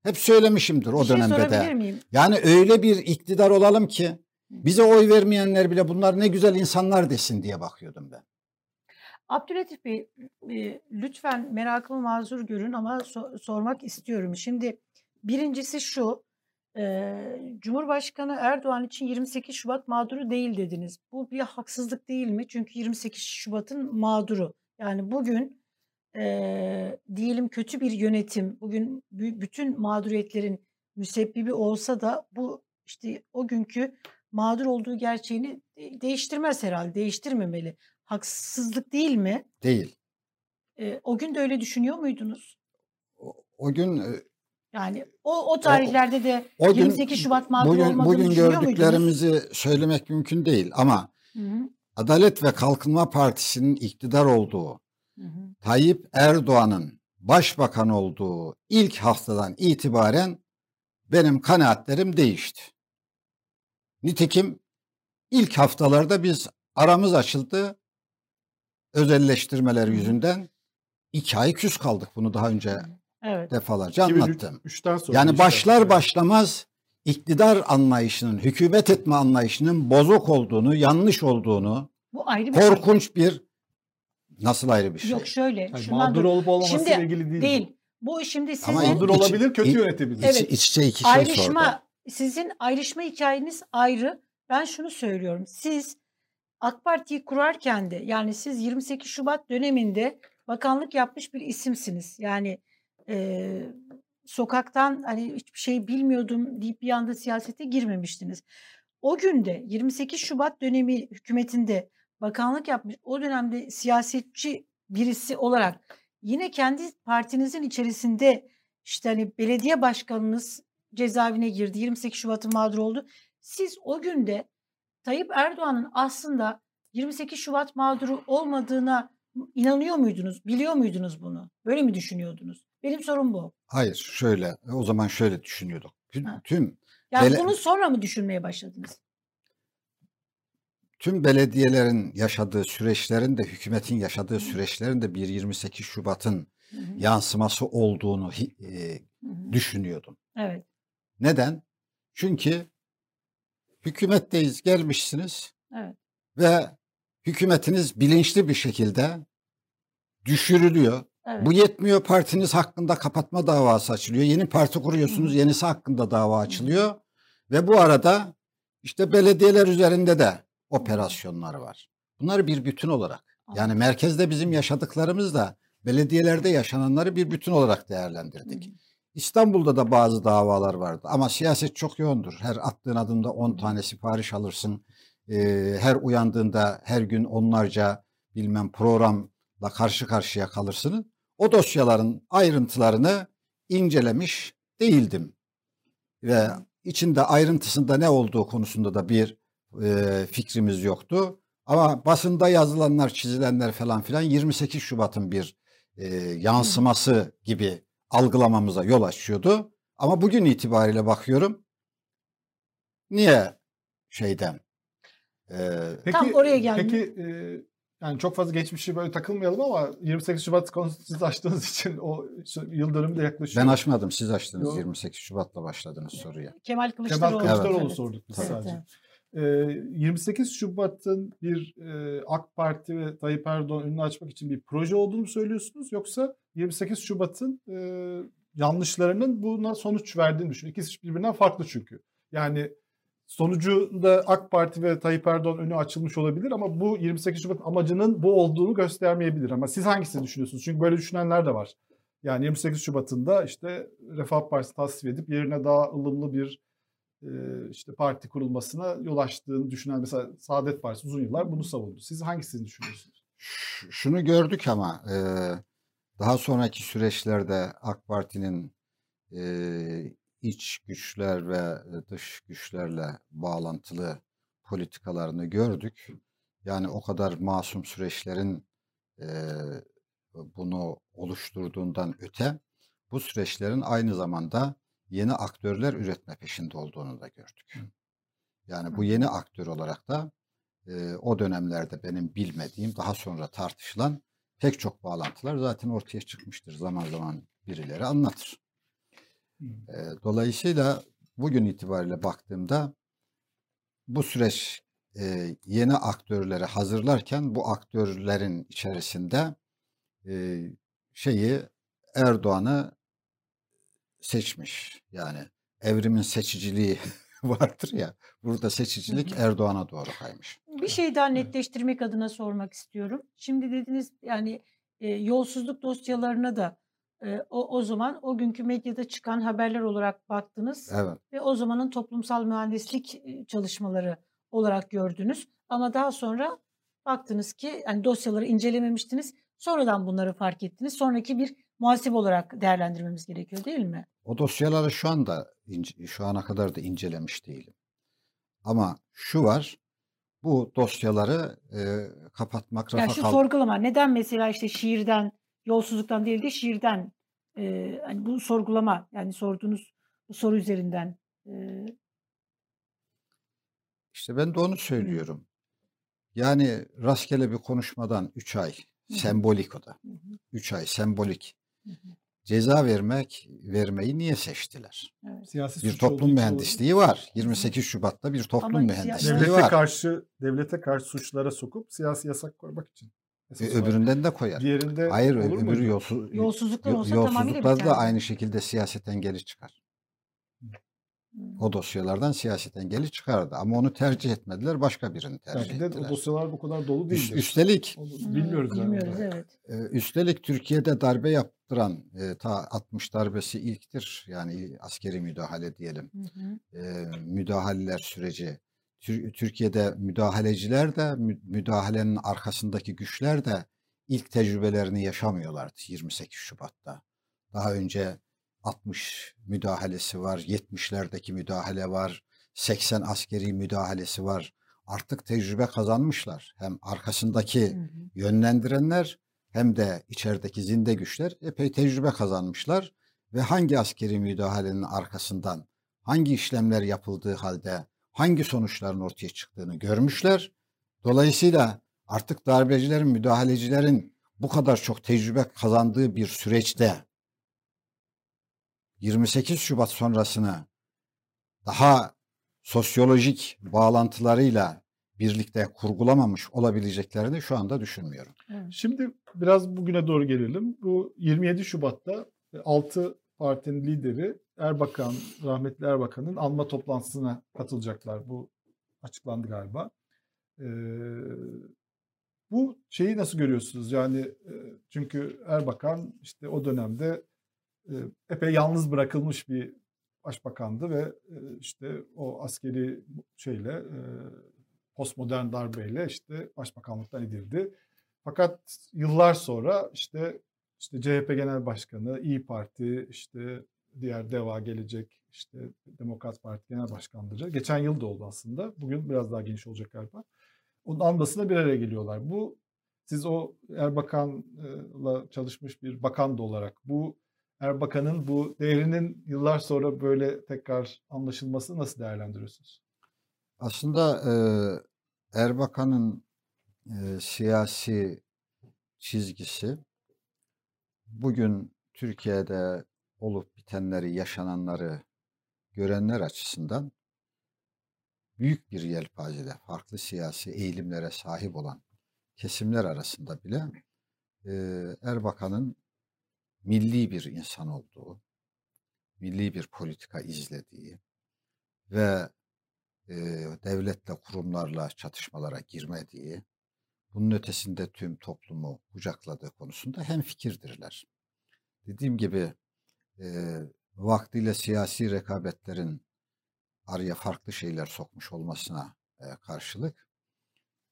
Hep söylemişimdir o bir şey dönemde de. miyim? Yani öyle bir iktidar olalım ki bize oy vermeyenler bile bunlar ne güzel insanlar desin diye bakıyordum ben. Abdülhatif Bey, e, lütfen merakımı mazur görün ama so- sormak istiyorum. Şimdi birincisi şu, Cumhurbaşkanı Erdoğan için 28 Şubat mağduru değil dediniz. Bu bir haksızlık değil mi? Çünkü 28 Şubat'ın mağduru. Yani bugün e, diyelim kötü bir yönetim, bugün bü- bütün mağduriyetlerin müsebbibi olsa da bu işte o günkü mağdur olduğu gerçeğini de- değiştirmez herhalde, değiştirmemeli. Haksızlık değil mi? Değil. E, o gün de öyle düşünüyor muydunuz? O, o gün Yani o o tarihlerde de o gün 28 Şubat mağdur bugün olmadığını bugün düşünüyor muydunuz? gördüklerimizi söylemek mümkün değil ama Hı hı, Adalet ve Kalkınma Partisi'nin iktidar olduğu, hı hı. Tayyip Erdoğan'ın başbakan olduğu ilk haftadan itibaren benim kanaatlerim değişti. Nitekim ilk haftalarda biz aramız açıldı özelleştirmeler yüzünden iki ay küs kaldık. Bunu daha önce Evet. defalarca anlattım. 2003'ten sonra. Yani işte. başlar Evet. başlamaz iktidar anlayışının, hükümet etme anlayışının bozuk olduğunu, yanlış olduğunu, Bu ayrı bir şey. korkunç bir nasıl ayrı bir şey? Yok şöyle. Yani mağdur dur- olup olmamasıyla Şimdi ilgili değil. değil. Bu şimdi Ama sizin Mağdur İç- olabilir, kötü İ- yönetebilir. Evet. İç, iç içe iki şey ayrışma sordu. sizin ayrışma hikayeniz ayrı. Ben şunu söylüyorum. Siz AK Parti'yi kurarken de yani siz 28 Şubat döneminde bakanlık yapmış bir isimsiniz. Yani e, sokaktan hani hiçbir şey bilmiyordum deyip bir anda siyasete girmemiştiniz. O günde 28 Şubat dönemi hükümetinde bakanlık yapmış o dönemde siyasetçi birisi olarak yine kendi partinizin içerisinde işte hani belediye başkanınız cezaevine girdi. 28 Şubat'ın mağdur oldu. Siz o günde Tayyip Erdoğan'ın aslında 28 Şubat mağduru olmadığına inanıyor muydunuz? Biliyor muydunuz bunu? Böyle mi düşünüyordunuz? Benim sorum bu. Hayır şöyle o zaman şöyle düşünüyorduk. Tüm, Ha. tüm Yani Bele- bunu sonra mı düşünmeye başladınız? tüm belediyelerin yaşadığı süreçlerin de hükümetin yaşadığı süreçlerin de bir 28 Şubat'ın Hı yansıması olduğunu e, hı. düşünüyordum. Evet. Neden? Çünkü hükümetteyiz gelmişsiniz Evet. ve hükümetiniz bilinçli bir şekilde düşürülüyor. Evet. Bu yetmiyor partiniz hakkında kapatma davası açılıyor. Yeni parti kuruyorsunuz yenisi hakkında dava açılıyor. Ve bu arada işte belediyeler üzerinde de operasyonlar var. Bunları bir bütün olarak yani merkezde bizim yaşadıklarımız da belediyelerde yaşananları bir bütün olarak değerlendirdik. İstanbul'da da bazı davalar vardı ama siyaset çok yoğundur. Her attığın adımda 10 tane sipariş alırsın. Ee, her uyandığında her gün onlarca bilmem programla karşı karşıya kalırsınız. O dosyaların ayrıntılarını incelemiş değildim. Ve içinde ayrıntısında ne olduğu konusunda da bir e, fikrimiz yoktu. Ama basında yazılanlar, çizilenler falan filan 28 Şubat'ın bir e, yansıması gibi algılamamıza yol açıyordu. Ama bugün itibariyle bakıyorum niye şeyden e, Peki, Tam oraya geldim. Peki e, yani çok fazla geçmişi böyle takılmayalım ama 28 Şubat konusunu siz açtığınız için o yıl dönümü de yaklaşıyor. ben açmadım siz açtınız Yok. 28 Şubat'la başladınız soruya. Kemal Kemal Kılıçdaroğlu. Kılıçdaroğlu Evet. sorduk biz Evet, sadece. evet. Ee, 28 Şubat'ın bir e, AK Parti ve Tayyip Erdoğan önünü açmak için bir proje olduğunu mu söylüyorsunuz yoksa 28 Şubat'ın e, yanlışlarının buna sonuç verdiğini düşün. İkisi birbirinden farklı çünkü. Yani sonucunda AK Parti ve Tayyip Erdoğan önü açılmış olabilir ama bu 28 Şubat amacının bu olduğunu göstermeyebilir. Ama siz hangisini düşünüyorsunuz? Çünkü böyle düşünenler de var. Yani 28 Şubat'ında işte Refah Partisi tasvip edip yerine daha ılımlı bir e, işte parti kurulmasına yol açtığını düşünen mesela Saadet Partisi uzun yıllar bunu savundu. Siz hangisini düşünüyorsunuz? Şunu gördük ama e, daha sonraki süreçlerde AK Parti'nin e, iç güçler ve dış güçlerle bağlantılı politikalarını gördük. Yani o kadar masum süreçlerin e, bunu oluşturduğundan öte bu süreçlerin aynı zamanda yeni aktörler üretme peşinde olduğunu da gördük. Yani bu yeni aktör olarak da e, o dönemlerde benim bilmediğim daha sonra tartışılan pek çok bağlantılar zaten ortaya çıkmıştır. Zaman zaman birileri anlatır. E, dolayısıyla bugün itibariyle baktığımda bu süreç e, yeni aktörleri hazırlarken bu aktörlerin içerisinde e, şeyi Erdoğan'ı seçmiş. Yani evrimin seçiciliği *laughs* vardır ya. Burada seçicilik Erdoğan'a doğru kaymış. Bir şey daha netleştirmek adına sormak istiyorum. Şimdi dediniz yani e, yolsuzluk dosyalarına da e, o, o zaman o günkü medyada çıkan haberler olarak baktınız Evet. ve o zamanın toplumsal mühendislik çalışmaları olarak gördünüz. Ama daha sonra baktınız ki yani dosyaları incelememiştiniz. Sonradan bunları fark ettiniz. Sonraki bir muhasebe olarak değerlendirmemiz gerekiyor değil mi? O dosyaları şu anda şu ana kadar da incelemiş değilim. Ama şu var. Bu dosyaları e, kapatmak, Yani rafa şu kal- sorgulama neden mesela işte şiirden, yolsuzluktan değil de şiirden e, hani bu sorgulama yani sorduğunuz bu soru üzerinden e, İşte ben de onu söylüyorum. Yani rastgele bir konuşmadan 3 ay Hı hı. sembolik o da. Hı hı. 3 ay sembolik. Hı hı. Ceza vermek vermeyi niye seçtiler? evet. Siyasi Bir toplum mühendisliği var. 28 Şubat'ta bir toplum Ama mühendisliği siyasi- devlete var. karşı devlete karşı suçlara sokup siyasi yasak koymak için. E, öbüründen de koyar. Diğerinde Hayır olur öbürü muydu? yolsuz, Yolsuzluklar yo- olsa tamamıyla yolsuzluklar da aynı şekilde siyaseten geri çıkar. Hı. O dosyalardan siyaseten geri çıkardı. Ama onu tercih etmediler. Başka birini tercih Belki de o ettiler. dosyalar bu kadar dolu Üst- değildir. üstelik Onu Hı, Bilmiyoruz yani. Bilmiyoruz evet. e, üstelik Türkiye'de darbe yaptıran e, ta 60 darbesi ilktir. Yani askeri müdahale diyelim. Hı hı. e, müdahaleler süreci. Tür- Türkiye'de müdahaleciler de mü- müdahalenin arkasındaki güçler de ilk tecrübelerini yaşamıyorlardı 28 Şubat'ta. Daha önce 60 müdahalesi var, 70'lerdeki müdahale var, 80 askeri müdahalesi var. Artık tecrübe kazanmışlar. Hem arkasındaki Hı hı. yönlendirenler hem de içerideki zinde güçler epey tecrübe kazanmışlar ve hangi askeri müdahalenin arkasından hangi işlemler yapıldığı halde hangi sonuçların ortaya çıktığını görmüşler. Dolayısıyla artık darbecilerin, müdahalecilerin bu kadar çok tecrübe kazandığı bir süreçte 28 Şubat sonrasını daha sosyolojik bağlantılarıyla birlikte kurgulamamış olabileceklerini şu anda düşünmüyorum. Şimdi biraz bugüne doğru gelelim. Bu 27 Şubat'ta 6 partinin lideri Erbakan, rahmetli Erbakan'ın anma toplantısına katılacaklar. Bu açıklandı galiba. Ee, bu şeyi nasıl görüyorsunuz? Yani e, çünkü Erbakan işte o dönemde e, epey yalnız bırakılmış bir başbakandı ve e, işte o askeri şeyle e, postmodern darbeyle işte başbakanlıktan edildi. Fakat yıllar sonra işte işte CHP Genel Başkanı, İyi Parti, işte diğer DEVA Gelecek, işte Demokrat Parti Genel Başkanları geçen yıl da oldu aslında. Bugün biraz daha geniş olacak galiba. Onun anmasına bir araya geliyorlar. Bu siz o Erbakan'la çalışmış bir bakan da olarak bu Erbakan'ın bu değerinin yıllar sonra böyle tekrar anlaşılmasını nasıl değerlendiriyorsunuz? Aslında e, Erbakan'ın e, siyasi çizgisi bugün Türkiye'de olup bitenleri, yaşananları görenler açısından büyük bir yelpazede farklı siyasi eğilimlere sahip olan kesimler arasında bile e, Erbakan'ın milli bir insan olduğu, milli bir politika izlediği ve e, devletle, kurumlarla çatışmalara girmediği, bunun ötesinde tüm toplumu kucakladığı konusunda hem fikirdirler. Dediğim gibi e, vaktiyle siyasi rekabetlerin araya farklı şeyler sokmuş olmasına e, karşılık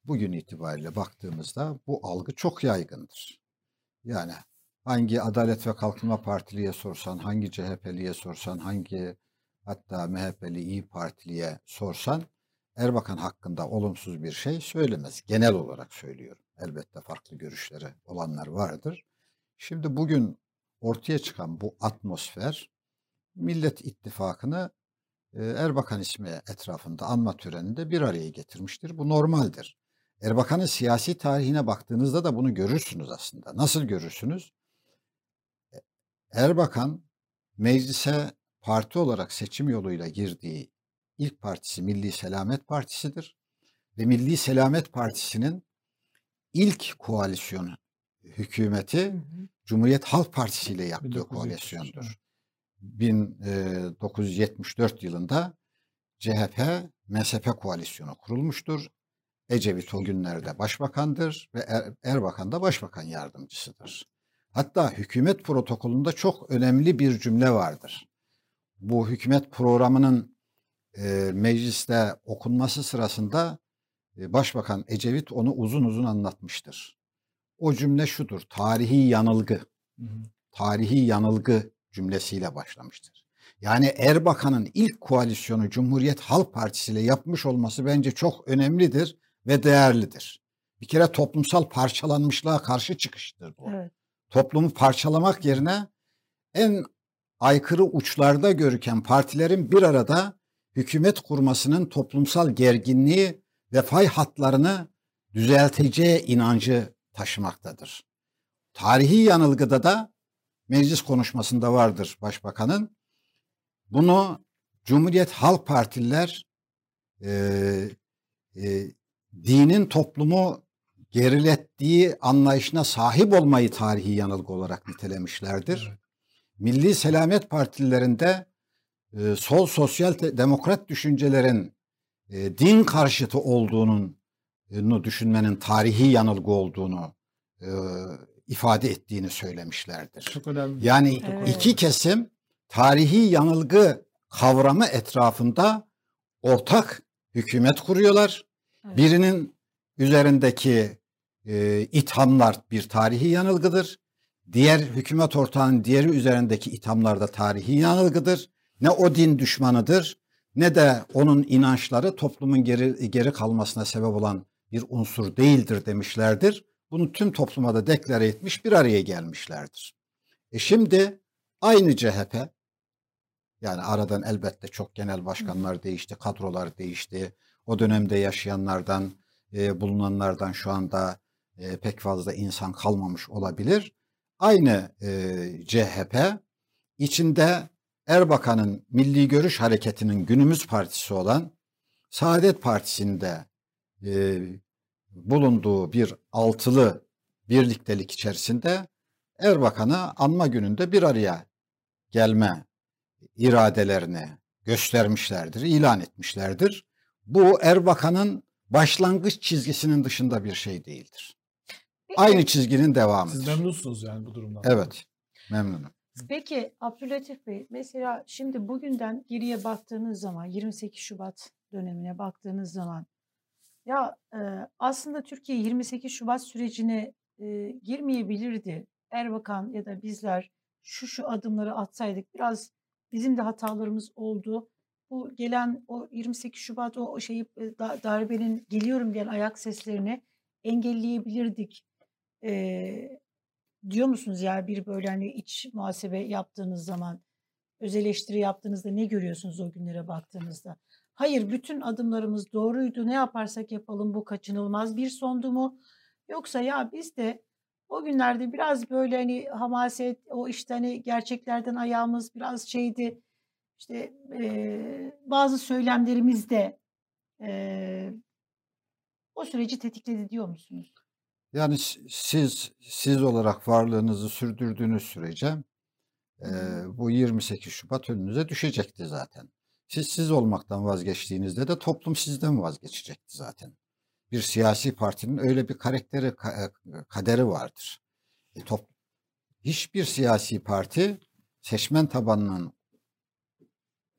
bugün itibariyle baktığımızda bu algı çok yaygındır. Yani hangi Adalet ve Kalkınma Partiliye sorsan, hangi CHP'liye sorsan, hangi hatta MHP'li İyi Partiliye sorsan Erbakan hakkında olumsuz bir şey söylemez. Genel olarak söylüyorum. Elbette farklı görüşleri olanlar vardır. Şimdi bugün ortaya çıkan bu atmosfer Millet İttifakı'nı Erbakan ismi etrafında anma töreninde bir araya getirmiştir. Bu normaldir. Erbakan'ın siyasi tarihine baktığınızda da bunu görürsünüz aslında. Nasıl görürsünüz? E, Erbakan meclise parti olarak seçim yoluyla girdiği ilk partisi Milli Selamet Partisi'dir. Ve Milli Selamet Partisi'nin ilk koalisyon hükümeti hı hı. Cumhuriyet Halk Partisi ile yaptığı koalisyondur. 1974 yılında CHP MSP koalisyonu kurulmuştur. Ecevit o günlerde başbakandır ve er, Erbakan da başbakan yardımcısıdır. Hatta hükümet protokolünde çok önemli bir cümle vardır. Bu hükümet programının e, mecliste okunması sırasında e, Başbakan Ecevit onu uzun uzun anlatmıştır. O cümle şudur, tarihi yanılgı. Hı hı. Tarihi yanılgı cümlesiyle başlamıştır. Yani Erbakan'ın ilk koalisyonu Cumhuriyet Halk Partisi ile yapmış olması bence çok önemlidir ve değerlidir. Bir kere toplumsal parçalanmışlığa karşı çıkıştır bu. Evet. Toplumu parçalamak yerine en aykırı uçlarda görüken partilerin bir arada hükümet kurmasının toplumsal gerginliği ve fay hatlarını düzelteceği inancı taşımaktadır. Tarihi yanılgıda da meclis konuşmasında vardır başbakanın. Bunu Cumhuriyet Halk Partililer e, e, dinin toplumu gerilettiği anlayışına sahip olmayı tarihi yanılgı olarak nitelemişlerdir. Milli Selamet Partililerinde e, sol sosyal demokrat düşüncelerin e, din karşıtı olduğunun düşünmenin tarihi yanılgı olduğunu e, ifade ettiğini söylemişlerdir. Çok önemli. Yani evet. iki kesim tarihi yanılgı kavramı etrafında ortak hükümet kuruyorlar. Evet. Birinin üzerindeki e, ithamlar bir tarihi yanılgıdır. Diğer hükümet ortağının diğeri üzerindeki ithamlar da tarihi yanılgıdır. Ne o din düşmanıdır ne de onun inançları toplumun geri, geri kalmasına sebep olan bir unsur değildir demişlerdir. Bunu tüm topluma da deklare etmiş bir araya gelmişlerdir. E şimdi aynı CHP yani aradan elbette çok genel başkanlar değişti, kadrolar değişti. O dönemde yaşayanlardan, e, bulunanlardan şu anda e, pek fazla insan kalmamış olabilir. Aynı e, CHP içinde Erbakan'ın Milli Görüş Hareketi'nin günümüz partisi olan Saadet Partisi'nde e, bulunduğu bir altılı birliktelik içerisinde Erbakan'ı anma gününde bir araya gelme iradelerini göstermişlerdir, ilan etmişlerdir. Bu Erbakan'ın başlangıç çizgisinin dışında bir şey değildir. Peki, Aynı çizginin devamıdır. Siz memnunsunuz yani bu durumdan. Evet, memnunum. Peki Abdülatif Bey mesela şimdi bugünden geriye baktığınız zaman 28 Şubat dönemine baktığınız zaman ya e, aslında Türkiye 28 Şubat sürecine e, girmeyebilirdi. Erbakan ya da bizler şu şu adımları atsaydık biraz bizim de hatalarımız oldu. Bu gelen o 28 Şubat o, şeyi e, darbenin geliyorum diyen ayak seslerini engelleyebilirdik. E, diyor musunuz ya bir böyle hani iç muhasebe yaptığınız zaman öz eleştiri yaptığınızda ne görüyorsunuz o günlere baktığınızda? Hayır bütün adımlarımız doğruydu ne yaparsak yapalım bu kaçınılmaz bir sondu mu? Yoksa ya biz de o günlerde biraz böyle hani hamaset o işte hani gerçeklerden ayağımız biraz şeydi işte e, bazı söylemlerimiz de e, o süreci tetikledi diyor musunuz? Yani siz siz olarak varlığınızı sürdürdüğünüz sürece e, bu 28 Şubat önünüze düşecekti zaten. Siz siz olmaktan vazgeçtiğinizde de toplum sizden vazgeçecekti zaten. Bir siyasi partinin öyle bir karakteri kaderi vardır. E, top, hiçbir siyasi parti seçmen tabanının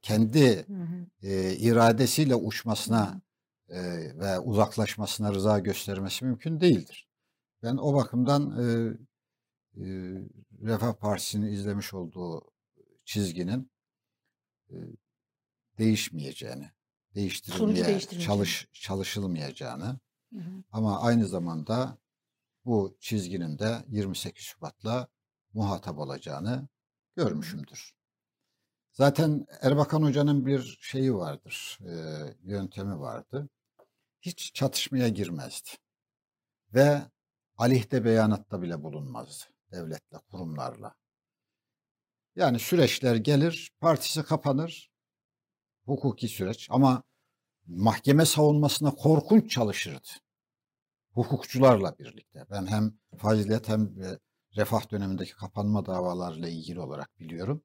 kendi Hı hı. e, iradesiyle uçmasına e, ve uzaklaşmasına rıza göstermesi mümkün değildir. Ben o bakımdan e, e, Refah Partisi'nin izlemiş olduğu çizginin e, değişmeyeceğini, değiştirilmeye çalış çalışılmayacağını Hı hı. ama aynı zamanda bu çizginin de 28 Şubat'la muhatap olacağını görmüşümdür. Zaten Erbakan Hoca'nın bir şeyi vardır, e, yöntemi vardı. Hiç çatışmaya girmezdi ve aleyhte beyanatta bile bulunmazdı devletle, kurumlarla. Yani süreçler gelir, partisi kapanır, hukuki süreç ama mahkeme savunmasına korkunç çalışırdı. Hukukçularla birlikte. Ben hem fazilet hem refah dönemindeki kapanma davalarıyla ilgili olarak biliyorum.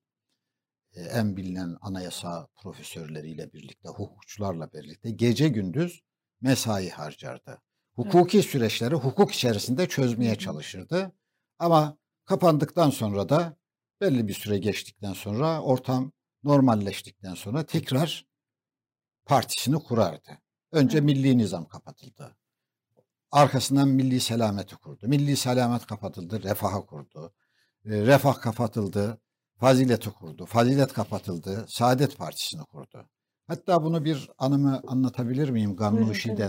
E, en bilinen anayasa profesörleriyle birlikte, hukukçularla birlikte gece gündüz mesai harcardı. Evet. Hukuki süreçleri hukuk içerisinde çözmeye çalışırdı. Ama kapandıktan sonra da belli bir süre geçtikten sonra ortam normalleştikten sonra tekrar partisini kurardı. Önce milli nizam kapatıldı. Arkasından milli selameti kurdu. Milli selamet kapatıldı, refaha kurdu. E, refah kapatıldı, fazileti kurdu. Fazilet kapatıldı, Saadet Partisi'ni kurdu. Hatta bunu bir anımı anlatabilir miyim?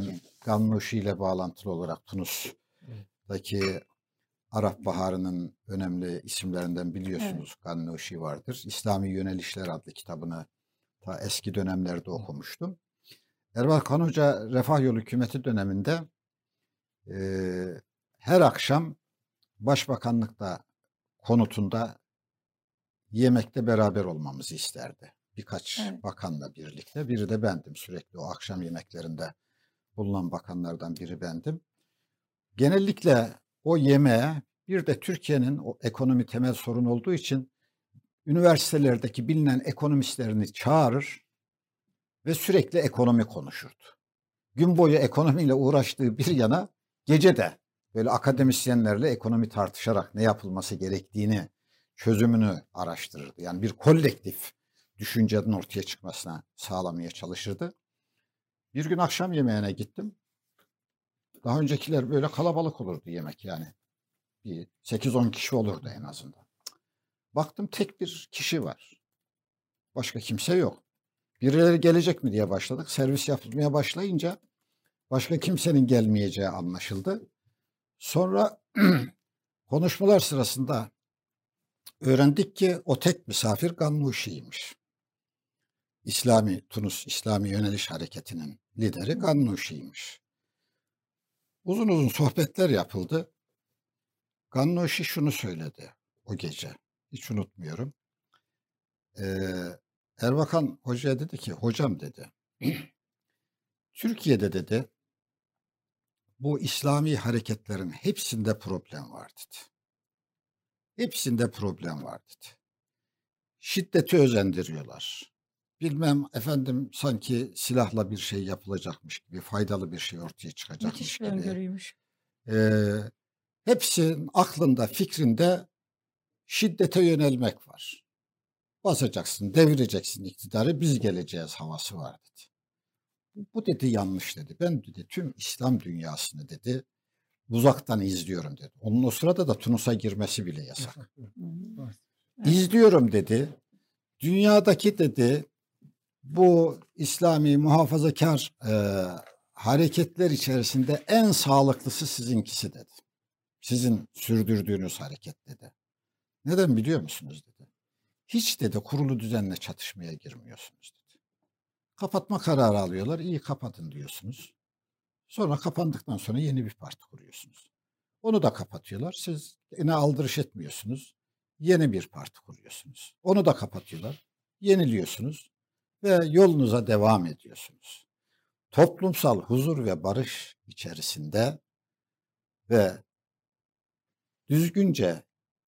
Ki. Gannuşi ile bağlantılı olarak Tunus'taki Arap Baharı'nın önemli isimlerinden Evet. biliyorsunuz Gannuşi vardır. İslami Yönelişler adlı kitabını ta eski dönemlerde okumuştum. Erbakan Hoca Refah Yolu hükümeti döneminde eee, her akşam Başbakanlıkta konutunda yemekte beraber olmamızı isterdi. Birkaç Evet. bakanla birlikte. Biri de bendim sürekli o akşam yemeklerinde bulunan bakanlardan biri bendim. Genellikle o yemeğe bir de Türkiye'nin o ekonomi temel sorun olduğu için üniversitelerdeki bilinen ekonomistlerini çağırır ve sürekli ekonomi konuşurdu. Gün boyu ekonomiyle uğraştığı bir yana gece de böyle akademisyenlerle ekonomi tartışarak ne yapılması gerektiğini, çözümünü araştırırdı. Yani bir kolektif düşüncenin ortaya çıkmasına sağlamaya çalışırdı. Bir gün akşam yemeğine gittim. Daha öncekiler böyle kalabalık olurdu yemek yani. Bir 8-10 kişi olurdu en azından. Baktım tek bir kişi var. Başka kimse yok. Birileri gelecek mi diye başladık. Servis yapılmaya başlayınca başka kimsenin gelmeyeceği anlaşıldı. Sonra *clears throat* konuşmalar sırasında öğrendik ki o tek misafir Gannuşi'ymiş. İslami, Tunus İslami Yöneliş Hareketi'nin lideri Gannuşi'ymiş. Uzun uzun sohbetler yapıldı. Gannuşi şunu söyledi o gece. Hiç unutmuyorum. Ee, Erbakan hocaya dedi ki, hocam dedi, *clears throat* Türkiye'de dedi, bu İslami hareketlerin hepsinde problem var dedi. Hepsinde problem var dedi. Şiddeti özendiriyorlar. Bilmem efendim sanki silahla bir şey yapılacakmış gibi, faydalı bir şey ortaya çıkacakmış Müthiş bir gibi. öngörüymüş. Ee, hepsinin aklında, fikrinde şiddete yönelmek var. Basacaksın, devireceksin iktidarı, biz geleceğiz havası var dedi. Bu- dedi yanlış dedi. Ben dedi tüm İslam dünyasını dedi uzaktan izliyorum dedi. Onun o sırada da Tunus'a girmesi bile yasak. *laughs* İzliyorum dedi. Dünyadaki dedi bu İslami muhafazakar e, hareketler içerisinde en sağlıklısı sizinkisi dedi. Sizin sürdürdüğünüz hareket dedi. Neden biliyor musunuz dedi. Hiç dedi kurulu düzenle çatışmaya girmiyorsunuz dedi. Kapatma kararı alıyorlar. İyi kapatın diyorsunuz. Sonra kapandıktan sonra yeni bir parti kuruyorsunuz. Onu da kapatıyorlar. Siz yine aldırış etmiyorsunuz. Yeni bir parti kuruyorsunuz. Onu da kapatıyorlar. Yeniliyorsunuz ve yolunuza devam ediyorsunuz. Toplumsal huzur ve barış içerisinde ve düzgünce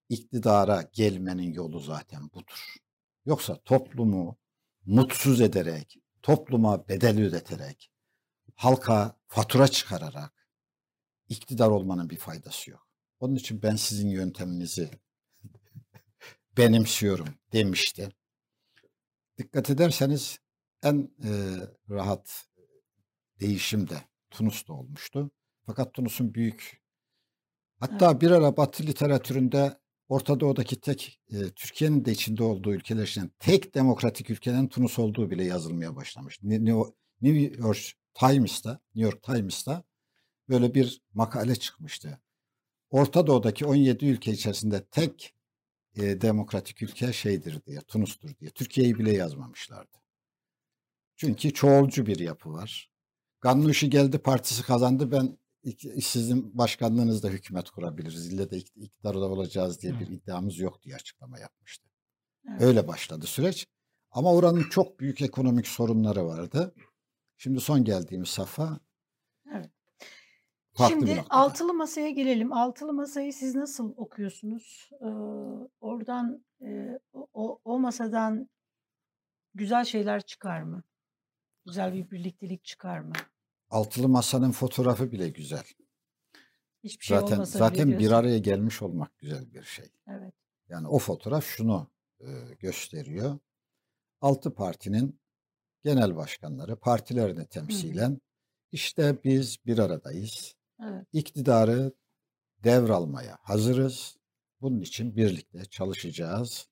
iktidara gelmenin yolu zaten budur. Yoksa toplumu mutsuz ederek, topluma bedel ödeterek, halka fatura çıkararak iktidar olmanın bir faydası yok. Onun için ben sizin yönteminizi *laughs* benimsiyorum demişti. Dikkat ederseniz en e, rahat değişim de Tunus'ta olmuştu. Fakat Tunus'un büyük hatta bir ara Batı literatüründe Orta Doğu'daki tek e, Türkiye'nin de içinde olduğu ülkeler için tek demokratik ülkenin Tunus olduğu bile yazılmaya başlamış. New New York Times'ta, New York Times'ta böyle bir makale çıkmıştı. Orta Doğu'daki 17 ülke içerisinde tek e, demokratik ülke şeydir diye, Tunus'tur diye. Türkiye'yi bile yazmamışlardı. Çünkü çoğulcu bir yapı var. Gannuşi geldi partisi kazandı. Ben sizin başkanlığınızda hükümet kurabiliriz. İlle de iktidarda olacağız diye bir iddiamız yok diye açıklama yapmıştı. Evet. Öyle başladı süreç. Ama oranın çok büyük ekonomik sorunları vardı. Şimdi son geldiğimiz safa. Şimdi altılı masaya gelelim. Altılı masayı siz nasıl okuyorsunuz? Ee, oradan e, o, o masadan güzel şeyler çıkar mı? Güzel bir birliktelik çıkar mı? Altılı masanın fotoğrafı bile güzel. Hiçbir şey zaten olmasa zaten bir araya gelmiş olmak güzel bir şey. Evet. Yani o fotoğraf şunu e, gösteriyor. Altı partinin genel başkanları partilerini temsilen Hı. işte biz bir aradayız. Evet. İktidarı devralmaya hazırız. Bunun için birlikte çalışacağız.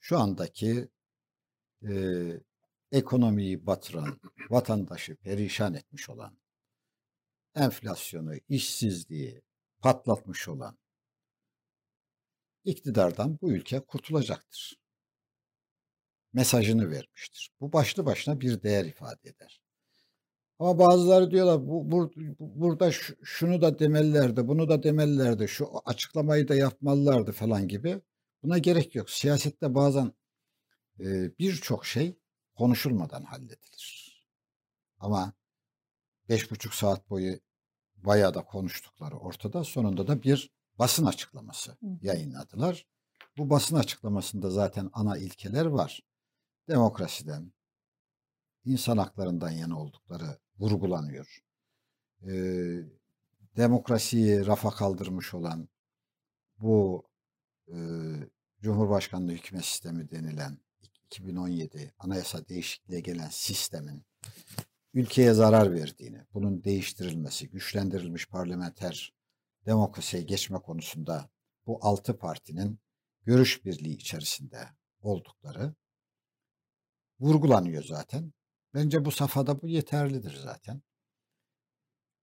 Şu andaki e, ekonomiyi batıran, vatandaşı perişan etmiş olan, enflasyonu, işsizliği patlatmış olan iktidardan bu ülke kurtulacaktır. Mesajını vermiştir. Bu başlı başına bir değer ifade eder. Ama bazıları diyorlar bu, bu burada şunu da demelilerdi, bunu da demelilerdi, şu açıklamayı da yapmalılardı falan gibi. Buna gerek yok. Siyasette bazen e, birçok şey konuşulmadan halledilir. Ama beş buçuk saat boyu bayağı da konuştukları ortada. Sonunda da bir basın açıklaması yayınladılar. Bu basın açıklamasında zaten ana ilkeler var. Demokrasiden, insan haklarından yana oldukları vurgulanıyor. Ee, demokrasiyi rafa kaldırmış olan bu e, Cumhurbaşkanlığı hükümet sistemi denilen 2017 anayasa değişikliğe gelen sistemin ülkeye zarar verdiğini, bunun değiştirilmesi, güçlendirilmiş parlamenter demokrasiye geçme konusunda bu altı partinin görüş birliği içerisinde oldukları vurgulanıyor zaten. Bence bu safhada bu yeterlidir zaten.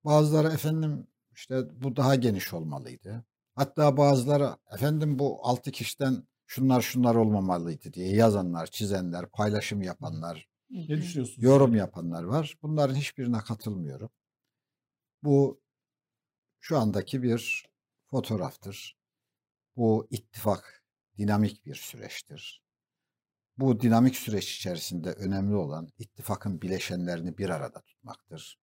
Bazıları efendim işte bu daha geniş olmalıydı. Hatta bazıları efendim bu altı kişiden şunlar şunlar olmamalıydı diye yazanlar, çizenler, paylaşım yapanlar, ne düşünüyorsunuz? yorum yapanlar var. Bunların hiçbirine katılmıyorum. Bu şu andaki bir fotoğraftır. Bu ittifak dinamik bir süreçtir. Bu dinamik süreç içerisinde önemli olan ittifakın bileşenlerini bir arada tutmaktır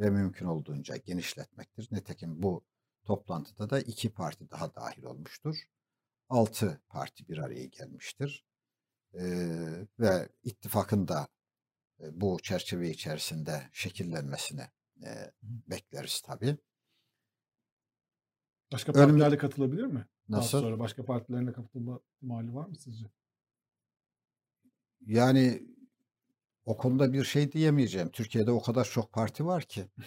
ve mümkün olduğunca genişletmektir. Nitekim bu toplantıda da iki parti daha dahil olmuştur. Altı parti bir araya gelmiştir. Ee, ve ittifakın da e, bu çerçeve içerisinde şekillenmesini e, bekleriz tabii. Başka partiler de katılabilir mi? Nasıl? Daha sonra başka partilerin de katılma ihtimali var mı sizce? Yani o konuda bir şey diyemeyeceğim. Türkiye'de o kadar çok parti var ki. *laughs*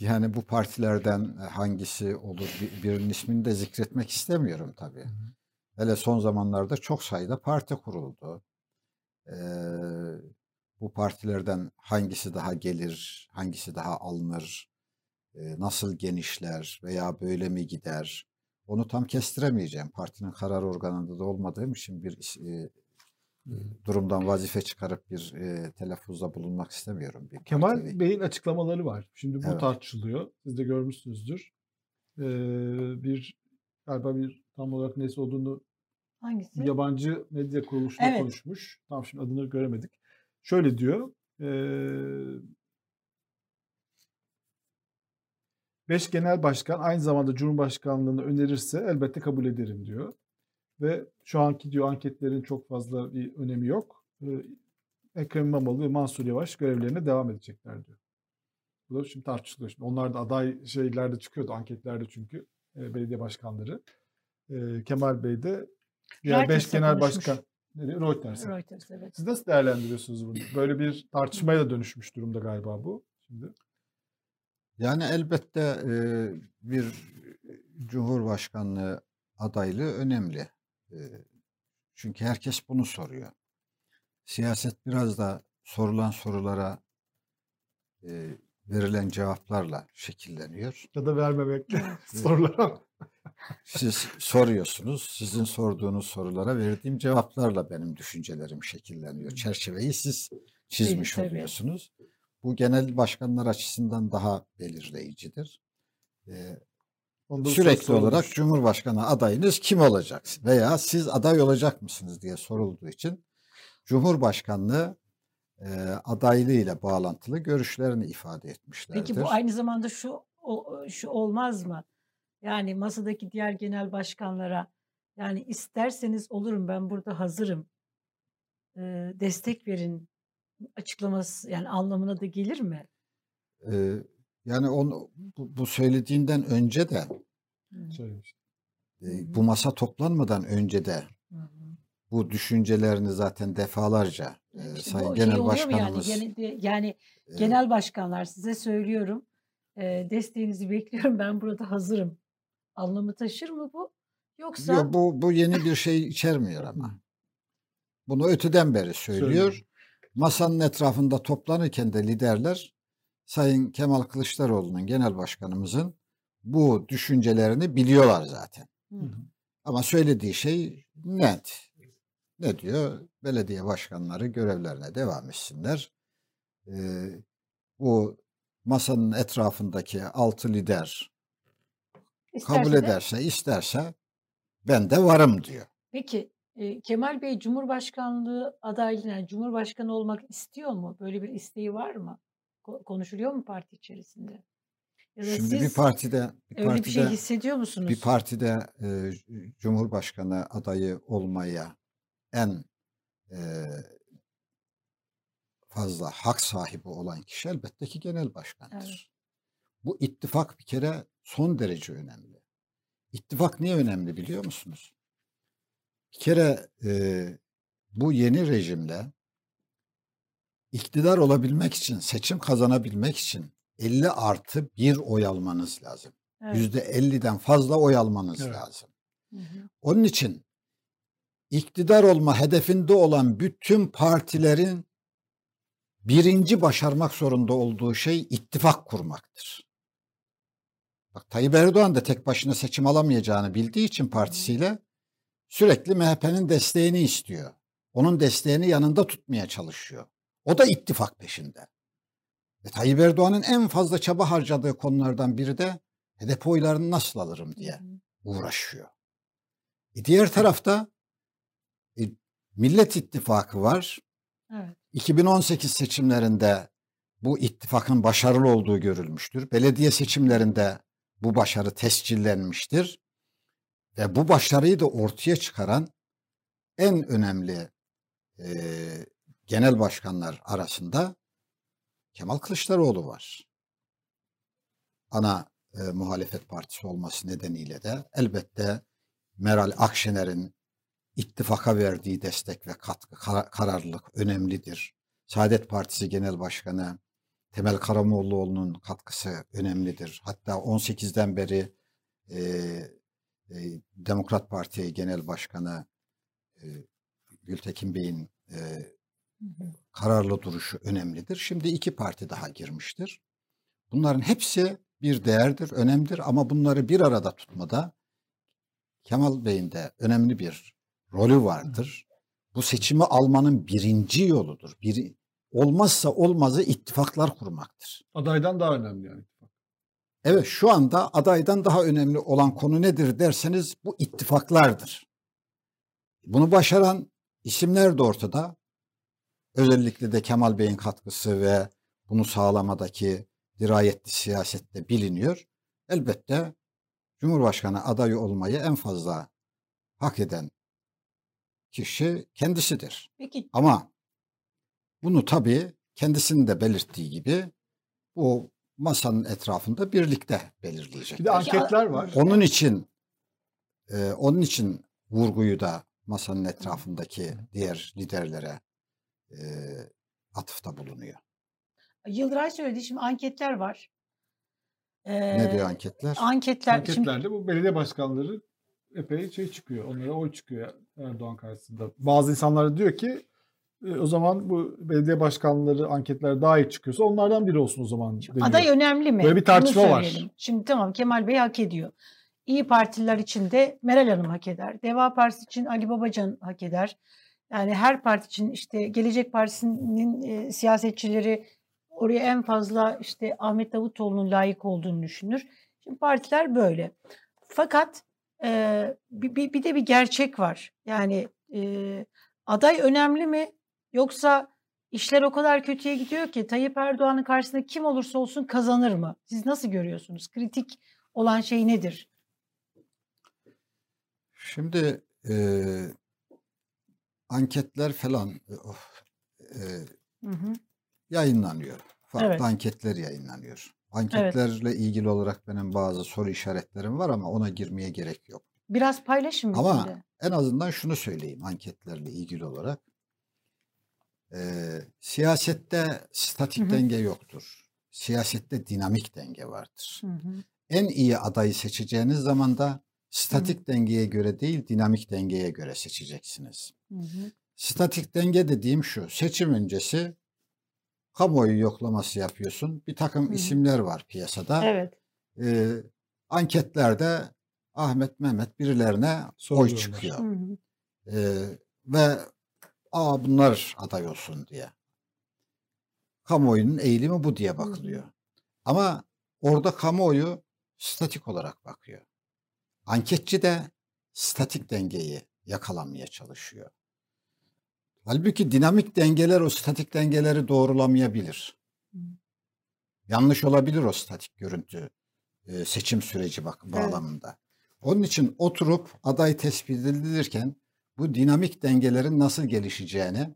Yani bu partilerden hangisi olur birinin ismini de zikretmek istemiyorum tabii. Hele son zamanlarda çok sayıda parti kuruldu. Ee, bu partilerden hangisi daha gelir, hangisi daha alınır, e, nasıl genişler veya böyle mi gider onu tam kestiremeyeceğim. Partinin karar organında da olmadığım için bir e, durumdan vazife çıkarıp bir e, telaffuzda bulunmak istemiyorum. Bir Kemal partiyi. Bey'in açıklamaları var. Şimdi bu evet. tartışılıyor. Siz de görmüşsünüzdür. Ee, bir galiba bir tam olarak neyse olduğunu Hangisi? yabancı medya kuruluşunda evet. konuşmuş. Tam şimdi adını göremedik. Şöyle diyor. E, beş genel başkan aynı zamanda Cumhurbaşkanlığını önerirse elbette kabul ederim diyor. Ve şu anki diyor anketlerin çok fazla bir önemi yok. E, Ekrem İmamoğlu ve Mansur Yavaş görevlerine devam edecekler diyor. Bu da şimdi tartışılıyor. Şimdi onlar da aday şeylerde çıkıyordu anketlerde çünkü e, belediye başkanları. E, Kemal Bey de diğer beş genel konuşmuş. başkan Nereye? Reuters'e. Reuters evet. Siz nasıl değerlendiriyorsunuz bunu? Böyle bir tartışmaya da dönüşmüş durumda galiba bu. Şimdi. Yani elbette e, bir Cumhurbaşkanlığı adaylığı önemli. E, çünkü herkes bunu soruyor. Siyaset biraz da sorulan sorulara e, verilen cevaplarla şekilleniyor. Ya da vermemekle Evet. *laughs* sorulara. Siz soruyorsunuz, sizin sorduğunuz sorulara verdiğim cevaplarla benim düşüncelerim şekilleniyor. Çerçeveyi siz çizmiş tabii. oluyorsunuz. Bu genel başkanlar açısından daha belirleyicidir. Ee, Onda bu sürekli olarak sorulmuş. Cumhurbaşkanı adayınız kim olacak veya siz aday olacak mısınız diye sorulduğu için Cumhurbaşkanlığı e, adaylığıyla bağlantılı görüşlerini ifade etmişlerdir. Peki bu aynı zamanda şu o- şu olmaz mı? Yani masadaki diğer genel başkanlara yani isterseniz olurum ben burada hazırım. e, destek verin açıklaması yani anlamına da gelir mi? Ee, yani onu, bu, bu söylediğinden önce de e, bu masa toplanmadan önce de bu düşüncelerini zaten defalarca e, Sayın bu şey Genel oluyor mu yani? Başkanımız Gene de- yani e, genel başkanlar size söylüyorum e, desteğinizi bekliyorum ben burada hazırım. Anlamı taşır mı bu? Yoksa Yok, bu, bu yeni bir şey içermiyor ama. Bunu öteden beri söylüyor. Söylüyor. Masanın etrafında toplanırken de liderler Sayın Kemal Kılıçdaroğlu'nun genel başkanımızın bu düşüncelerini biliyorlar zaten. Hı. Ama söylediği şey net. Ne diyor? Belediye başkanları görevlerine devam etsinler. Ee, bu masanın etrafındaki altı lider kabul İsterse de- ederse, isterse ben de varım diyor. Peki e, Kemal Bey Cumhurbaşkanlığı adaylığına yani Cumhurbaşkanı olmak istiyor mu? Böyle bir isteği var mı? Ko- konuşuluyor mu parti içerisinde? Ya da Şimdi bir siz partide bir öyle bir şey hissediyor musunuz? bir partide e, Cumhurbaşkanı adayı olmaya en e, fazla hak sahibi olan kişi elbette ki genel başkandır. Bu ittifak bir kere son derece önemli. İttifak niye önemli biliyor musunuz? Bir kere e, bu yeni rejimle iktidar olabilmek için, seçim kazanabilmek için 50 artı bir oy almanız lazım. Evet. Yüzde 50'den fazla oy almanız Evet. lazım. Hı hı. Onun için iktidar olma hedefinde olan bütün partilerin birinci başarmak zorunda olduğu şey ittifak kurmaktır. Bak Tayyip Erdoğan da tek başına seçim alamayacağını bildiği için partisiyle sürekli MHP'nin desteğini istiyor. Onun desteğini yanında tutmaya çalışıyor. O da ittifak peşinde. Ve Tayyip Erdoğan'ın en fazla çaba harcadığı konulardan biri de HDP oylarını nasıl alırım diye uğraşıyor. E diğer tarafta e, Millet İttifakı var. Evet. 2018 seçimlerinde bu ittifakın başarılı olduğu görülmüştür. Belediye seçimlerinde bu başarı tescillenmiştir. Ve bu başarıyı da ortaya çıkaran en önemli e, genel başkanlar arasında Kemal Kılıçdaroğlu var. Ana e, muhalefet partisi olması nedeniyle de elbette Meral Akşener'in ittifaka verdiği destek ve katkı, kar- kararlılık önemlidir. Saadet Partisi Genel Başkanı Temel Karamollaoğlu'nun katkısı önemlidir. Hatta 18'den beri e, e, Demokrat Parti Genel Başkanı e, Gültekin Bey'in e. kararlı duruşu önemlidir. Şimdi iki parti daha girmiştir. Bunların hepsi bir değerdir, önemlidir ama bunları bir arada tutmada Kemal Bey'in de önemli bir rolü vardır. Bu seçimi almanın birinci yoludur. Bir, olmazsa olmazı ittifaklar kurmaktır. Adaydan daha önemli yani. Evet şu anda adaydan daha önemli olan konu nedir derseniz bu ittifaklardır. Bunu başaran isimler de ortada. Özellikle de Kemal Bey'in katkısı ve bunu sağlamadaki dirayetli siyasette biliniyor. Elbette Cumhurbaşkanı adayı olmayı en fazla hak eden kişi kendisidir. Peki Ama bunu tabii kendisinin de belirttiği gibi bu masanın etrafında birlikte belirleyecek. Bir de anketler var. Onun için e, onun için vurguyu da masanın etrafındaki diğer liderlere e, atıfta bulunuyor. Yıldıray söyledi şimdi anketler var. Ne diyor Ee, anketler? anketler. Şimdi Anketlerde bu belediye başkanları epey şey çıkıyor. Onlara oy çıkıyor Erdoğan karşısında. Bazı insanlar diyor ki e, o zaman bu belediye başkanları anketler daha iyi çıkıyorsa onlardan biri olsun o zaman deniyor. aday önemli mi? Böyle bir tartışma var. Şimdi tamam Kemal Bey hak ediyor. İyi Partililer için de Meral Hanım hak eder. Deva Partisi için Ali Babacan hak eder. Yani her parti için işte Gelecek Partisi'nin e, siyasetçileri oraya en fazla işte Ahmet Davutoğlu'nun layık olduğunu düşünür. Şimdi partiler böyle. Fakat e, bir, bir, bir de bir gerçek var. Yani e, aday önemli mi? Yoksa işler o kadar kötüye gidiyor ki Tayyip Erdoğan'ın karşısında kim olursa olsun kazanır mı? Siz nasıl görüyorsunuz? Kritik olan şey nedir? Şimdi e, anketler falan e, of, e, Hı hı. yayınlanıyor. Farklı Evet. anketler yayınlanıyor. Anketlerle ilgili olarak benim bazı soru işaretlerim var ama ona girmeye gerek yok. Biraz paylaşın Ama bizimle. en azından şunu söyleyeyim anketlerle ilgili olarak. Ee, siyasette statik Hı hı. denge yoktur. Siyasette dinamik denge vardır. Hı hı. En iyi adayı seçeceğiniz zaman da statik dengeye göre değil dinamik dengeye göre seçeceksiniz. Hı hı. Statik denge dediğim şu. Seçim öncesi kamuoyu yoklaması yapıyorsun. Bir takım Hı hı. isimler var piyasada. Evet. Ee, anketlerde Ahmet Mehmet birilerine oy Soruyorlar. çıkıyor. Hı hı. Ee, ve aa bunlar aday olsun diye. Kamuoyunun eğilimi bu diye Hı hı. bakılıyor. Ama orada kamuoyu statik olarak bakıyor. Anketçi de statik dengeyi yakalamaya çalışıyor. Halbuki dinamik dengeler o statik dengeleri doğrulamayabilir. Yanlış olabilir o statik görüntü e, seçim süreci bak Evet. bağlamında. Onun için oturup aday tespit edilirken bu dinamik dengelerin nasıl gelişeceğini,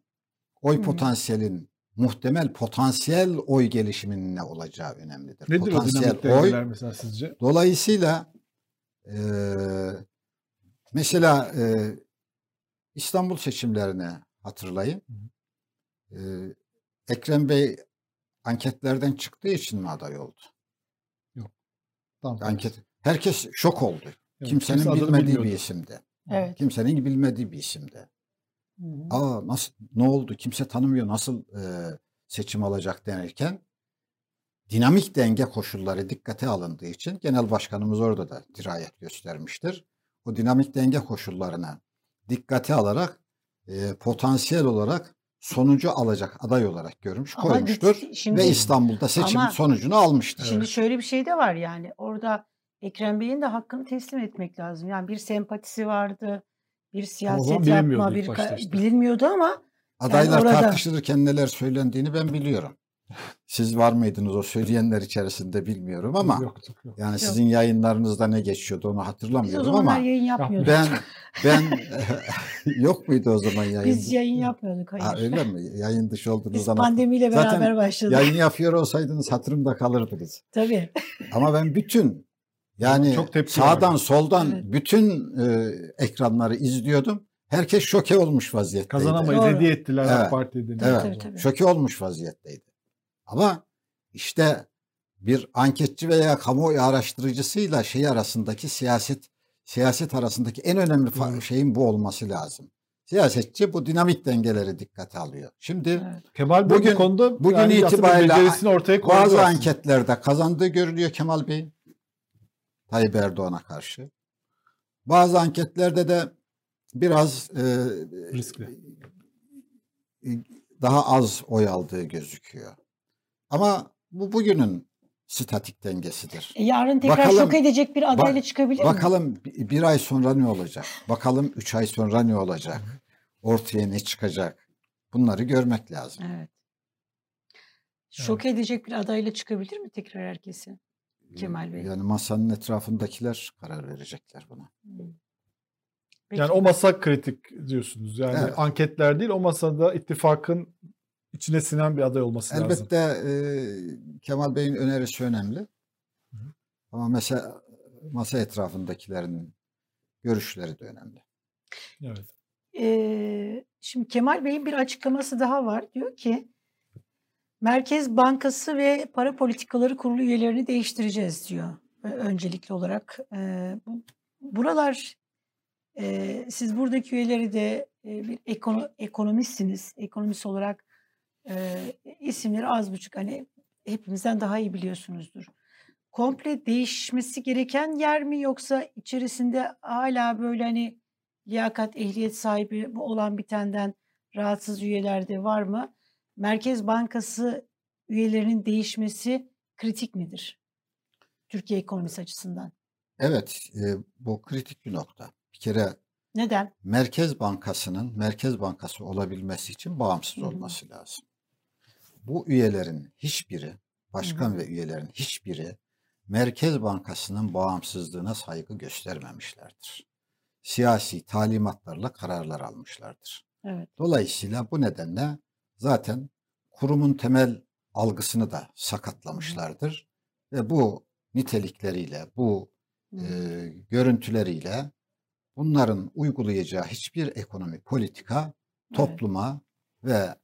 oy Hı potansiyelin muhtemel potansiyel oy gelişiminin ne olacağı önemlidir. Nedir o potansiyel dinamik dengeler mesela sizce? Dolayısıyla eee, mesela eee, İstanbul seçimlerini hatırlayın. Eee, Ekrem Bey anketlerden çıktığı için mi aday oldu? Tam Anket herkes şok oldu. Evet, Kimsenin kimse bilmediği bir isimdi. Evet. Kimsenin bilmediği bir isimdi. Hı hı. Aa nasıl ne oldu? Kimse tanımıyor. Nasıl eee, seçim alacak denirken dinamik denge koşulları dikkate alındığı için genel başkanımız orada da dirayet göstermiştir. O dinamik denge koşullarına dikkate alarak e, potansiyel olarak sonucu alacak aday olarak görmüş Ama koymuştur şimdi- ve İstanbul'da seçim sonucunu almıştır. Şimdi şöyle bir şey de var yani. Orada Ekrem Bey'in de hakkını teslim etmek lazım. Yani bir sempatisi vardı. Bir siyaset yapma, bilinmiyordu bir işte. bilinmiyordu ama Adaylar orada- tartışılırken neler söylendiğini ben biliyorum. Siz var mıydınız o söyleyenler içerisinde bilmiyorum ama Yoktuk, yok. yani sizin yayınlarınızda ne geçiyordu onu biz o hatırlamıyorum ama yayın yapmıyorduk. ben ben *laughs* yok muydu o zaman yayın? Biz yayın yapmıyorduk hayır. Ha, öyle mi? Yayın dışı olduğunuz Biz zaman pandemiyle Zaten beraber başladık. yayın yapıyor olsaydınız hatırımda kalırdınız. Tabii. Ama ben bütün yani Çok sağdan vardı. soldan Evet. bütün e, ekranları izliyordum. Herkes şoke olmuş vaziyetteydi. Kazanamayız Doğru. hediye ettiler Evet. AK Parti'ye. Evet. Tabii, tabii. Şoke olmuş vaziyetteydi. Ama işte bir anketçi veya kamuoyu araştırıcısıyla şey arasındaki siyaset siyaset arasındaki en önemli şeyin bu olması lazım. Siyasetçi bu dinamik dengeleri dikkate alıyor. Şimdi Evet. Kemal Bey Bugün- bu konuda bugün yani itibariyle ortaya koydu bazı aslında. anketlerde kazandığı görülüyor Kemal Bey. Tayyip Erdoğan'a karşı. Bazı anketlerde de biraz e, Riskli. e, daha az oy aldığı gözüküyor. Ama bu bugünün statik dengesidir. E, yarın tekrar Bakalım- şok edecek bir adayla Bak- çıkabilir mi? Bakalım bi- bir ay sonra ne olacak? Bakalım üç ay sonra ne olacak? Ortaya ne çıkacak? Bunları görmek lazım. Evet. Şok edecek bir adayla çıkabilir mi tekrar herkesi? Kemal Bey. Yani masanın etrafındakiler karar verecekler buna. Hmm. Yani Peki. o masa kritik diyorsunuz. Yani Evet. anketler değil o masada ittifakın içine sinen bir aday olması lazım. Elbette e, Kemal Bey'in önerisi önemli. hı. Ama mesela masa etrafındakilerin görüşleri de önemli. Evet. eee, şimdi Kemal Bey'in bir açıklaması daha var. Diyor ki Merkez Bankası ve Para Politikaları Kurulu üyelerini değiştireceğiz diyor e, öncelikli olarak. Eee, bu, buralar eee, siz buradaki üyeleri de e, bir ekono, ekonomistsiniz. Ekonomist olarak eee, isimleri az buçuk hani hepimizden daha iyi biliyorsunuzdur. Komple değişmesi gereken yer mi yoksa içerisinde hala böyle hani liyakat, ehliyet sahibi olan bitenden rahatsız üyeler de var mı? Merkez Bankası üyelerinin değişmesi kritik midir? Türkiye ekonomisi açısından. Evet, e, bu kritik bir nokta. Bir kere Neden? Merkez Bankası'nın Merkez Bankası olabilmesi için bağımsız Hı hı. olması lazım. Bu üyelerin hiçbiri, Hı başkan hı. ve üyelerin hiçbiri Merkez Bankası'nın bağımsızlığına saygı göstermemişlerdir. Siyasi talimatlarla kararlar almışlardır. Evet. Dolayısıyla bu nedenle zaten kurumun temel algısını da Hı hı. sakatlamışlardır ve bu nitelikleriyle, bu Hı e, hı. görüntüleriyle bunların uygulayacağı hiçbir ekonomi politika Evet. topluma ve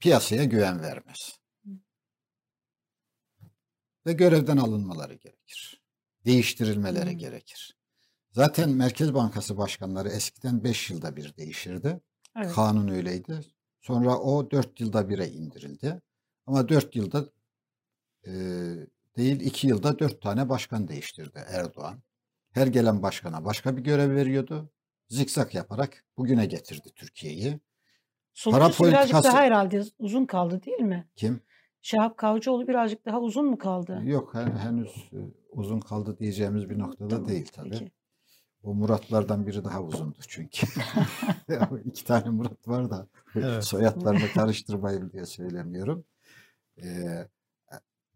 piyasaya güven vermez. Ve görevden alınmaları gerekir. Değiştirilmeleri Hı. gerekir. Zaten Merkez Bankası başkanları eskiden 5 yılda bir değişirdi. Evet. Kanun öyleydi. Sonra o 4 yılda bire indirildi. Ama 4 yılda e, değil 2 yılda 4 tane başkan değiştirdi Erdoğan. Her gelen başkana başka bir görev veriyordu. Zikzak yaparak bugüne getirdi Türkiye'yi. Para Sonuncusu birazcık politikası daha herhalde uzun kaldı değil mi? kim? Şahap Kavcıoğlu birazcık daha uzun mu kaldı? Yok hen- henüz e, uzun kaldı diyeceğimiz bir noktada Tamam, değil tabii. peki. O Muratlardan biri daha uzundu çünkü. *laughs* İki tane Murat var da Evet. soyadlarını *laughs* karıştırmayayım diye söylemiyorum. Ee,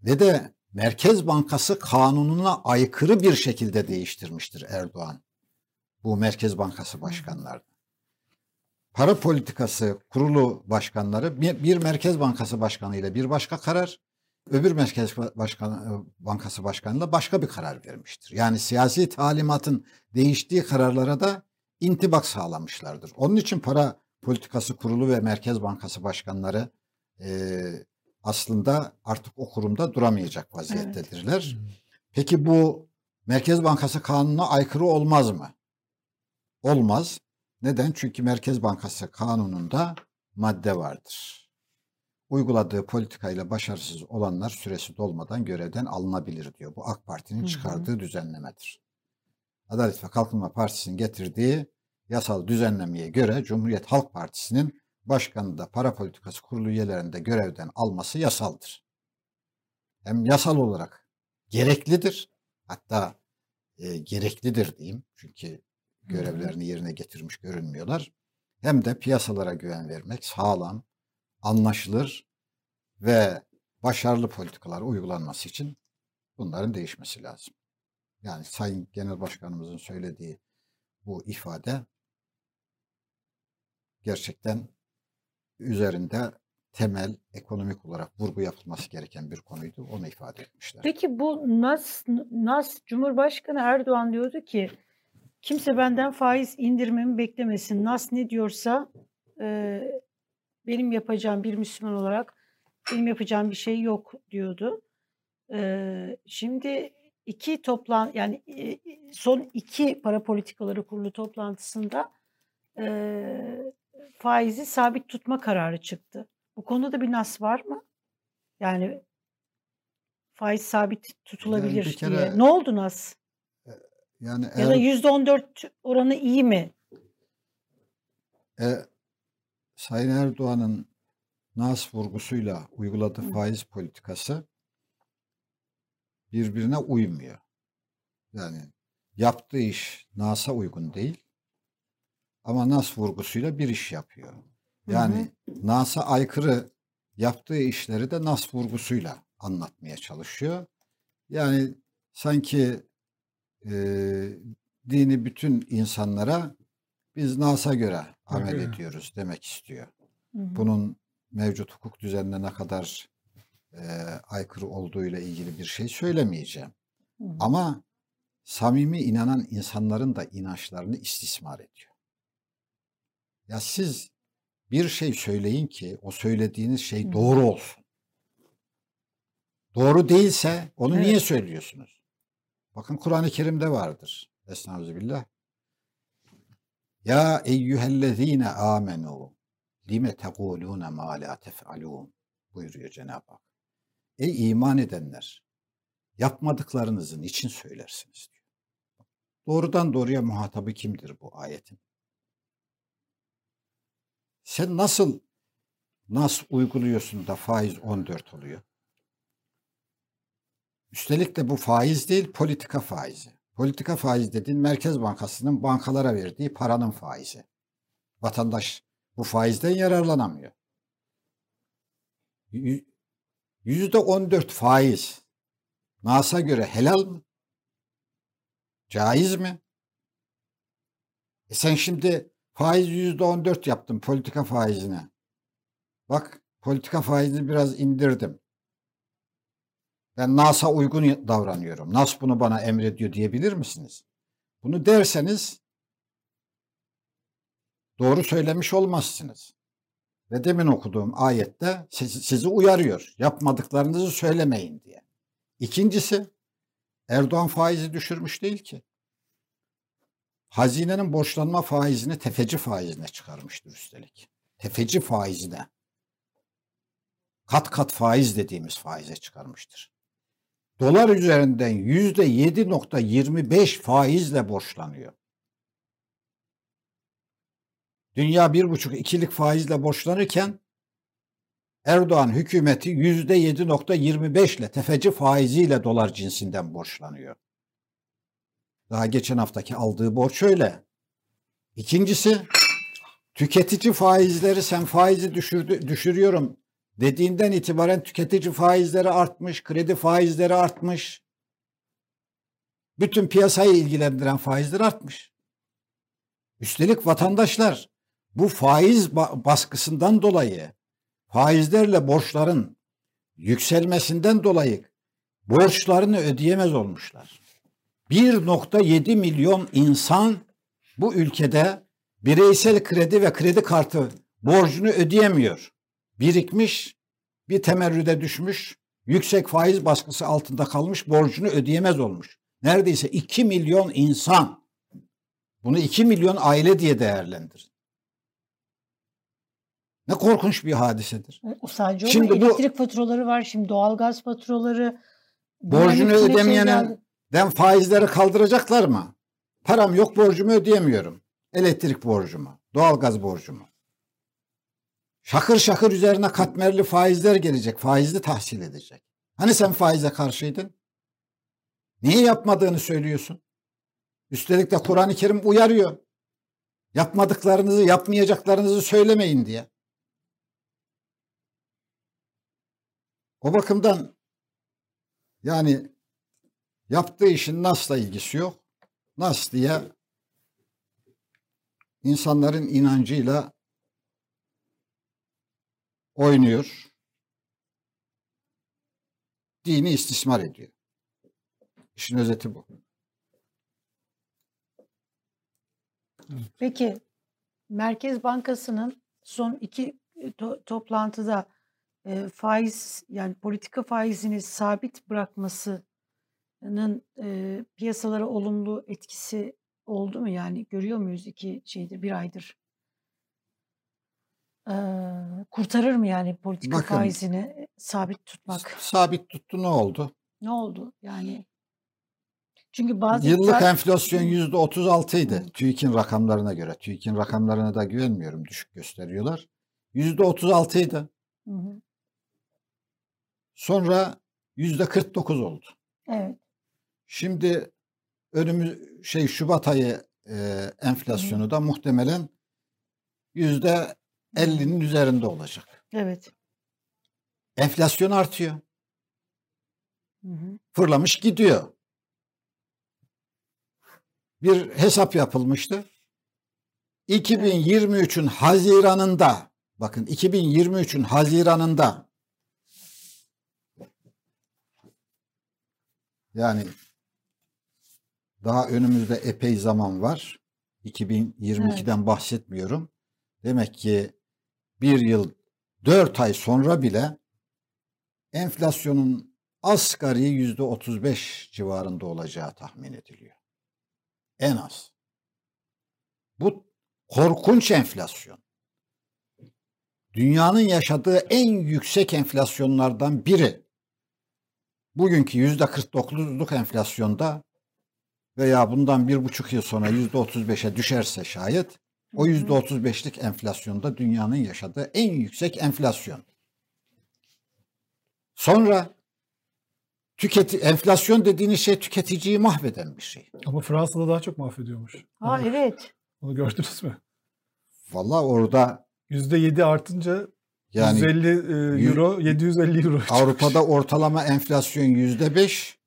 ve de Merkez Bankası kanununa aykırı bir şekilde değiştirmiştir Erdoğan. Bu Merkez Bankası başkanları. Para politikası kurulu başkanları bir, bir Merkez Bankası başkanı ile bir başka karar, öbür Merkez Başkanı, Bankası başkanıyla başka bir karar vermiştir. Yani siyasi talimatın değiştiği kararlara da intibak sağlamışlardır. Onun için para politikası kurulu ve Merkez Bankası başkanları eee, aslında artık o kurumda duramayacak Evet. vaziyettedirler. Peki bu Merkez Bankası kanununa aykırı olmaz mı? Olmaz. Neden? Çünkü Merkez Bankası kanununda madde vardır. Uyguladığı politikayla başarısız olanlar süresi dolmadan görevden alınabilir diyor. Bu AK Parti'nin hı. çıkardığı düzenlemedir. Adalet ve Kalkınma Partisi'nin getirdiği yasal düzenlemeye göre Cumhuriyet Halk Partisi'nin başkanı da para politikası kurulu üyelerinde görevden alması yasaldır. Hem yasal olarak gereklidir. Hatta e, gereklidir diyeyim. Çünkü. Görevlerini yerine getirmiş görünmüyorlar. Hem de piyasalara güven vermek sağlam, anlaşılır ve başarılı politikalar uygulanması için bunların değişmesi lazım. Yani Sayın Genel Başkanımızın söylediği bu ifade gerçekten üzerinde temel ekonomik olarak vurgu yapılması gereken bir konuydu. Onu ifade etmişler. Peki bu Nas, Nas Cumhurbaşkanı Erdoğan diyordu ki kimse benden faiz indirmemi beklemesin. Nas ne diyorsa e, benim yapacağım bir Müslüman olarak benim yapacağım bir şey yok diyordu. E, şimdi iki toplan yani e, son iki para politikaları kurulu toplantısında e, faizi sabit tutma kararı çıktı. Bu konuda da bir nas var mı? Yani faiz sabit Yani tutulabilir diye. kere Ne oldu nas? Yani Ya da eğer on dört oranı iyi mi? e, Sayın Erdoğan'ın nas vurgusuyla uyguladığı Hı. faiz politikası birbirine uymuyor. Yani yaptığı iş NAS'a uygun değil ama NAS vurgusuyla bir iş yapıyor. Yani NAS'a aykırı yaptığı işleri de NAS vurgusuyla anlatmaya çalışıyor. Yani sanki e, dini bütün insanlara biz NAS'a göre amel Evet. ediyoruz demek istiyor. Hı hı. Bunun mevcut hukuk düzenine ne kadar e, aykırı olduğuyla ilgili bir şey söylemeyeceğim. Hı hı. Ama samimi inanan insanların da inançlarını istismar ediyor. Ya siz bir şey söyleyin ki o söylediğiniz şey doğru olsun. Doğru değilse onu niye Evet. söylüyorsunuz? Bakın Kur'an-ı Kerim'de vardır. Estağfirullah. Ya eyyühellezine amenu lime tekulune ma la tef'alun buyuruyor Cenab-ı Hak. Ey iman edenler yapmadıklarınızın için söylersiniz diyor. Doğrudan doğruya muhatabı kimdir bu ayetin? Sen nasıl nas uyguluyorsun da faiz 14 oluyor? Üstelik de bu faiz değil, politika faizi. Politika faiz dediğin Merkez Bankası'nın bankalara verdiği paranın faizi. Vatandaş bu faizden yararlanamıyor. Yü- Yüzde 14 faiz NAS'a göre helal mı? Caiz mi? E sen şimdi faiz yüzde 14 yaptın politika faizine. Bak politika faizini biraz indirdim. Ben NAS'a uygun davranıyorum. NAS bunu bana emrediyor diyebilir misiniz? Bunu derseniz doğru söylemiş olmazsınız. Ve demin okuduğum ayette sizi, sizi uyarıyor. Yapmadıklarınızı söylemeyin diye. İkincisi Erdoğan faizi düşürmüş değil ki. Hazinenin borçlanma faizini tefeci faizine çıkarmıştır üstelik. Tefeci faizine. Kat kat faiz dediğimiz faize çıkarmıştır. Dolar üzerinden yüzde 7.25 faizle borçlanıyor. Dünya bir buçuk ikilik faizle borçlanırken Erdoğan hükümeti yüzde 7.25 ile tefeci faiziyle dolar cinsinden borçlanıyor. Daha geçen haftaki aldığı borç öyle. İkincisi tüketici faizleri sen faizi düşürdü, düşürüyorum dediğinden itibaren tüketici faizleri artmış, kredi faizleri artmış. Bütün piyasayı ilgilendiren faizler artmış. Üstelik vatandaşlar bu faiz ba- baskısından dolayı faizlerle borçların yükselmesinden dolayı borçlarını ödeyemez olmuşlar. 1.7 milyon insan bu ülkede bireysel kredi ve kredi kartı borcunu ödeyemiyor. Birikmiş, bir temerrüde düşmüş, yüksek faiz baskısı altında kalmış, borcunu ödeyemez olmuş. Neredeyse 2 milyon insan. Bunu 2 milyon aile diye değerlendirin. Ne korkunç bir hadisedir. E, O sadece Şimdi bu- elektrik faturaları var, şimdi doğalgaz faturaları. Borcunu Bunların hepsine şey ödemeyene geldi. den faizleri kaldıracaklar mı? Param yok borcumu ödeyemiyorum. Elektrik borcumu, doğalgaz borcumu. Şakır şakır üzerine katmerli faizler gelecek. Faizli tahsil edecek. Hani sen faize karşıydın? Niye yapmadığını söylüyorsun? Üstelik de Kur'an-ı Kerim uyarıyor. Yapmadıklarınızı, yapmayacaklarınızı söylemeyin diye. O bakımdan yani yaptığı işin Nas'la ilgisi yok. Nas diye insanların inancıyla oynuyor. Dini istismar ediyor. İşin özeti bu. Peki Merkez Bankası'nın son iki e, to- toplantıda e, faiz yani politika faizini sabit bırakmasının e, piyasalara olumlu etkisi oldu mu? Yani görüyor muyuz iki şeydir bir aydır? E, kurtarır mı yani politika Bakın. faizini sabit tutmak? Sabit tuttu ne oldu? Ne oldu? Yani çünkü bazı Yıllık iktisat- enflasyon yüzde 36 idi. TÜİK'in rakamlarına göre. TÜİK'in rakamlarına da güvenmiyorum. Düşük gösteriyorlar. Yüzde 36 idi. Sonra yüzde 49 oldu. Evet. Şimdi önümüz şey Şubat ayı e, enflasyonu da muhtemelen yüzde 50'nin üzerinde olacak. Evet. Enflasyon artıyor. Hı hı. Fırlamış gidiyor. Bir hesap yapılmıştı. 2023'ün Haziran'ında bakın 2023'ün Haziran'ında yani daha önümüzde epey zaman var. 2022'den bahsetmiyorum. Demek ki bir yıl dört ay sonra bile enflasyonun asgari yüzde 35 civarında olacağı tahmin ediliyor. En az. Bu korkunç enflasyon. Dünyanın yaşadığı en yüksek enflasyonlardan biri. Bugünkü yüzde 49'luk enflasyonda veya bundan bir buçuk yıl sonra yüzde 35'e düşerse şayet o yüzde 35'lik enflasyonda dünyanın yaşadığı en yüksek enflasyon. Sonra tüketi enflasyon dediğiniz şey tüketiciyi mahveden bir şey. Ama Fransa'da daha çok mahvediyormuş. Ha Onu, evet. onu gördünüz mü? Vallahi orada %7 artınca yani 150 e, euro, 750 euro. Avrupa'da ortalama enflasyon yüzde beş.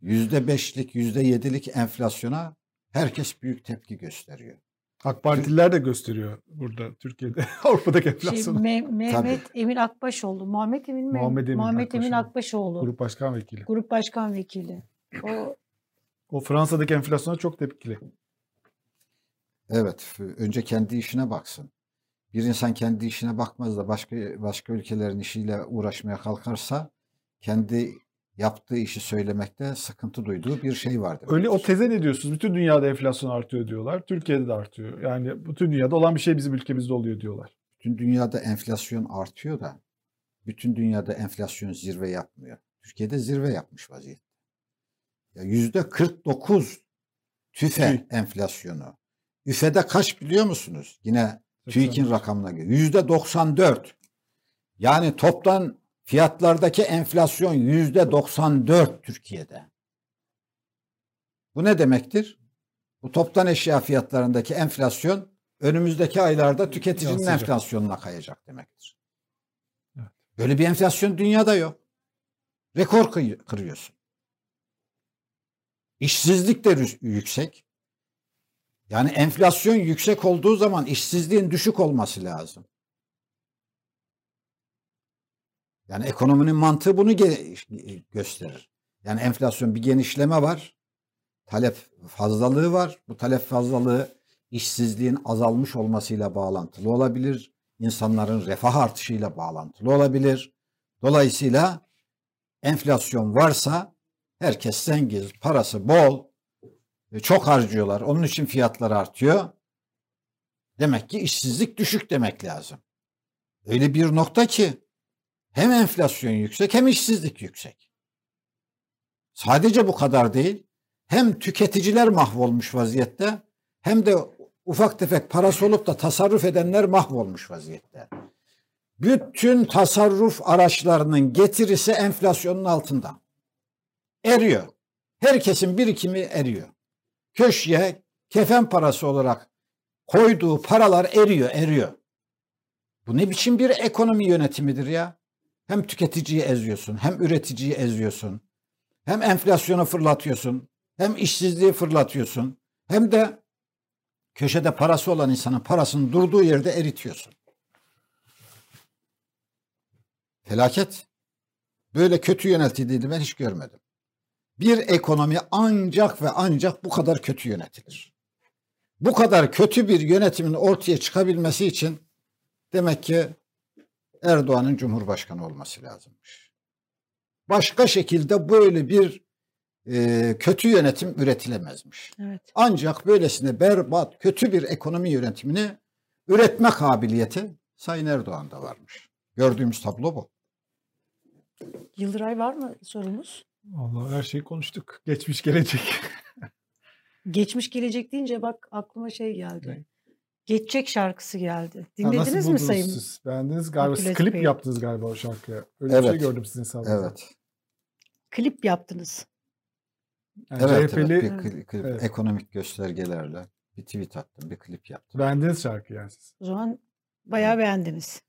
Yüzde beşlik, yüzde yedilik enflasyona herkes büyük tepki gösteriyor. AK Partililer de gösteriyor burada Türkiye'de *laughs* Avrupa'daki Şey, enflasyonu. Me- Mehmet Emin Akbaşoğlu. Muhammed Emin mi? Muhammed Emin Muhammed Emin Akbaşoğlu. Akbaşoğlu. Grup, Grup Başkan Vekili. Başkan Vekili. O O Fransa'daki enflasyona çok tepkili. Evet, önce kendi işine baksın. Bir insan kendi işine bakmaz da başka başka ülkelerin işiyle uğraşmaya kalkarsa kendi yaptığı işi söylemekte sıkıntı duyduğu bir şey var demektir. Öyle o teze ne diyorsunuz? Bütün dünyada enflasyon artıyor diyorlar. Türkiye'de de artıyor. Yani bütün dünyada olan bir şey bizim ülkemizde oluyor diyorlar. Bütün dünyada enflasyon artıyor da bütün dünyada enflasyon zirve yapmıyor. Türkiye'de zirve yapmış vaziyette. Ya yüzde 49 tüfe enflasyonu. Üfe'de kaç biliyor musunuz? Yine TÜİK'in 80. rakamına göre. Yüzde 94. Yani toptan fiyatlardaki enflasyon yüzde 94 Türkiye'de. Bu ne demektir? Bu toptan eşya fiyatlarındaki enflasyon önümüzdeki aylarda tüketicinin Yansıyacak. enflasyonuna kayacak demektir. Evet. Böyle bir enflasyon dünyada yok. Rekor kırıyorsun. İşsizlik de yüksek. Yani enflasyon yüksek olduğu zaman işsizliğin düşük olması lazım. Yani ekonominin mantığı bunu gösterir. Yani enflasyon bir genişleme var. Talep fazlalığı var. Bu talep fazlalığı işsizliğin azalmış olmasıyla bağlantılı olabilir. İnsanların refah artışıyla bağlantılı olabilir. Dolayısıyla enflasyon varsa herkes zengin, parası bol, e, çok harcıyorlar. Onun için fiyatlar artıyor. Demek ki işsizlik düşük demek lazım. Öyle bir nokta ki hem enflasyon yüksek hem işsizlik yüksek. Sadece bu kadar değil. Hem tüketiciler mahvolmuş vaziyette hem de ufak tefek parası olup da tasarruf edenler mahvolmuş vaziyette. Bütün tasarruf araçlarının getirisi enflasyonun altında. Eriyor. Herkesin birikimi eriyor. Köşeye kefen parası olarak koyduğu paralar eriyor, eriyor. Bu ne biçim bir ekonomi yönetimidir ya? Hem tüketiciyi eziyorsun, hem üreticiyi eziyorsun. Hem enflasyonu fırlatıyorsun, hem işsizliği fırlatıyorsun. Hem de köşede parası olan insanın parasını durduğu yerde eritiyorsun. Felaket. Böyle kötü yönetildiğini ben hiç görmedim. Bir ekonomi ancak ve ancak bu kadar kötü yönetilir. Bu kadar kötü bir yönetimin ortaya çıkabilmesi için demek ki Erdoğan'ın Cumhurbaşkanı olması lazımmış. Başka şekilde böyle bir e, kötü yönetim üretilemezmiş. evet. Ancak böylesine berbat, kötü bir ekonomi yönetimini üretme kabiliyeti Sayın Erdoğan'da varmış. Gördüğümüz tablo bu. Yıldıray var mı sorumuz? Vallahi her şeyi konuştuk. Geçmiş gelecek. Geçmiş gelecek deyince bak aklıma şey geldi. Ne? Geçecek şarkısı geldi. Ha, Dinlediniz nasıl mi sayın? siz? Beğendiniz galiba. Siz klip Bey. yaptınız galiba o şarkıya. Öyle bir şey Evet. gördüm sizin hesabınızda. Evet. Klip yaptınız. Yani Evet, CHP'li evet. Bir kli- klip, Evet. ekonomik göstergelerle bir tweet attım, bir klip yaptım. beğendiniz şarkıyı yani siz. O zaman bayağı beğendiniz.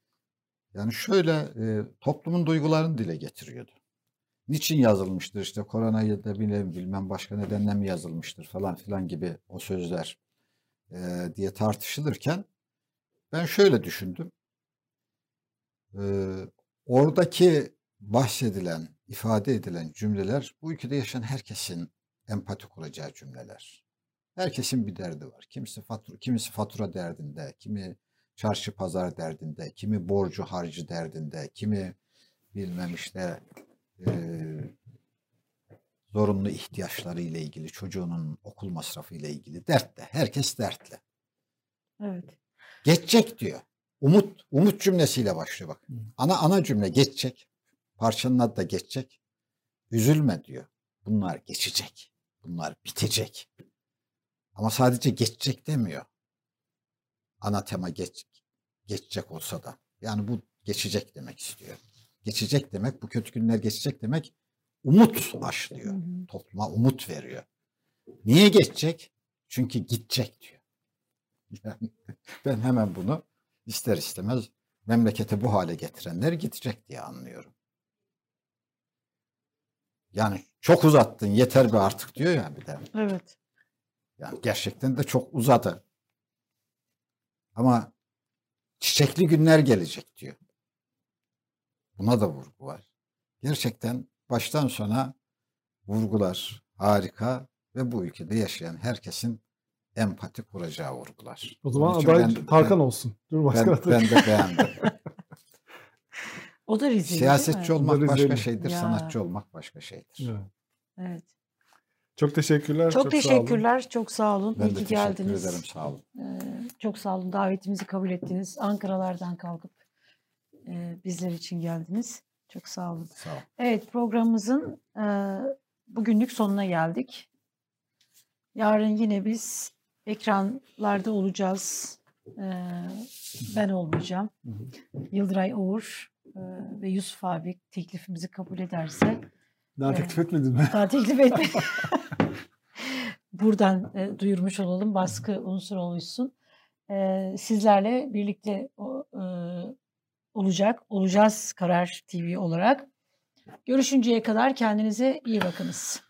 Yani şöyle e, toplumun duygularını dile getiriyordu. Niçin yazılmıştır işte koronayı da bilmem, bilmem başka nedenle mi yazılmıştır falan filan gibi o sözler e, diye tartışılırken ben şöyle düşündüm. E, oradaki bahsedilen, ifade edilen cümleler bu ülkede yaşayan herkesin empati kuracağı cümleler. Herkesin bir derdi var. Kimisi fatura, kimisi fatura derdinde, kimi çarşı pazar derdinde, kimi borcu harcı derdinde, kimi bilmem işte eee, zorunlu ihtiyaçları ile ilgili, çocuğunun okul masrafı ile ilgili dertte. Herkes dertli. Evet. Geçecek diyor. Umut, umut cümlesiyle başlıyor bak. Ana ana cümle geçecek. Parçanın adı da geçecek. Üzülme diyor. Bunlar geçecek. Bunlar bitecek. Ama sadece geçecek demiyor. Ana tema geç, geçecek olsa da. Yani bu geçecek demek istiyor. Geçecek demek, bu kötü günler geçecek demek umut hı. Topluma umut veriyor. Niye geçecek? Çünkü gidecek diyor. *laughs* Yani ben hemen bunu ister istemez memleketi bu hale getirenler gidecek diye anlıyorum. Yani çok uzattın yeter be artık diyor ya bir de. Evet. Yani gerçekten de çok uzadı. Ama çiçekli günler gelecek diyor. Buna da vurgu var. Gerçekten baştan sona vurgular harika ve bu ülkede yaşayan herkesin empati kuracağı vurgular. O zaman aday ben- Tarkan ben- olsun. Cumhurbaşkanı Ben, ben de beğendim. *laughs* O da değil mi? Siyasetçi olmak başka şeydir, Ya. sanatçı olmak başka şeydir. Evet. Evet. Çok teşekkürler. Çok, sağ olun. teşekkürler. Çok sağ olun. Ben İyi de ki teşekkür geldiniz. ederim, sağ olun. Ee, çok sağ olun. Davetimizi kabul ettiniz. Ankaralardan kalkıp e, bizler için geldiniz. Çok sağ olun. Sağ olun. Evet programımızın e, bugünlük sonuna geldik. Yarın yine biz ekranlarda olacağız. E, ben olmayacağım. Hı hı. Yıldıray Uğur e, ve Yusuf abi teklifimizi kabul ederse Daha Evet. teklif etmedin mi? daha teklif etme. *laughs* *laughs* Buradan e, duyurmuş olalım. Baskı unsuru oluşsun. E, sizlerle birlikte o, e, olacak. Olacağız Karar TV olarak. Görüşünceye kadar kendinize iyi bakınız.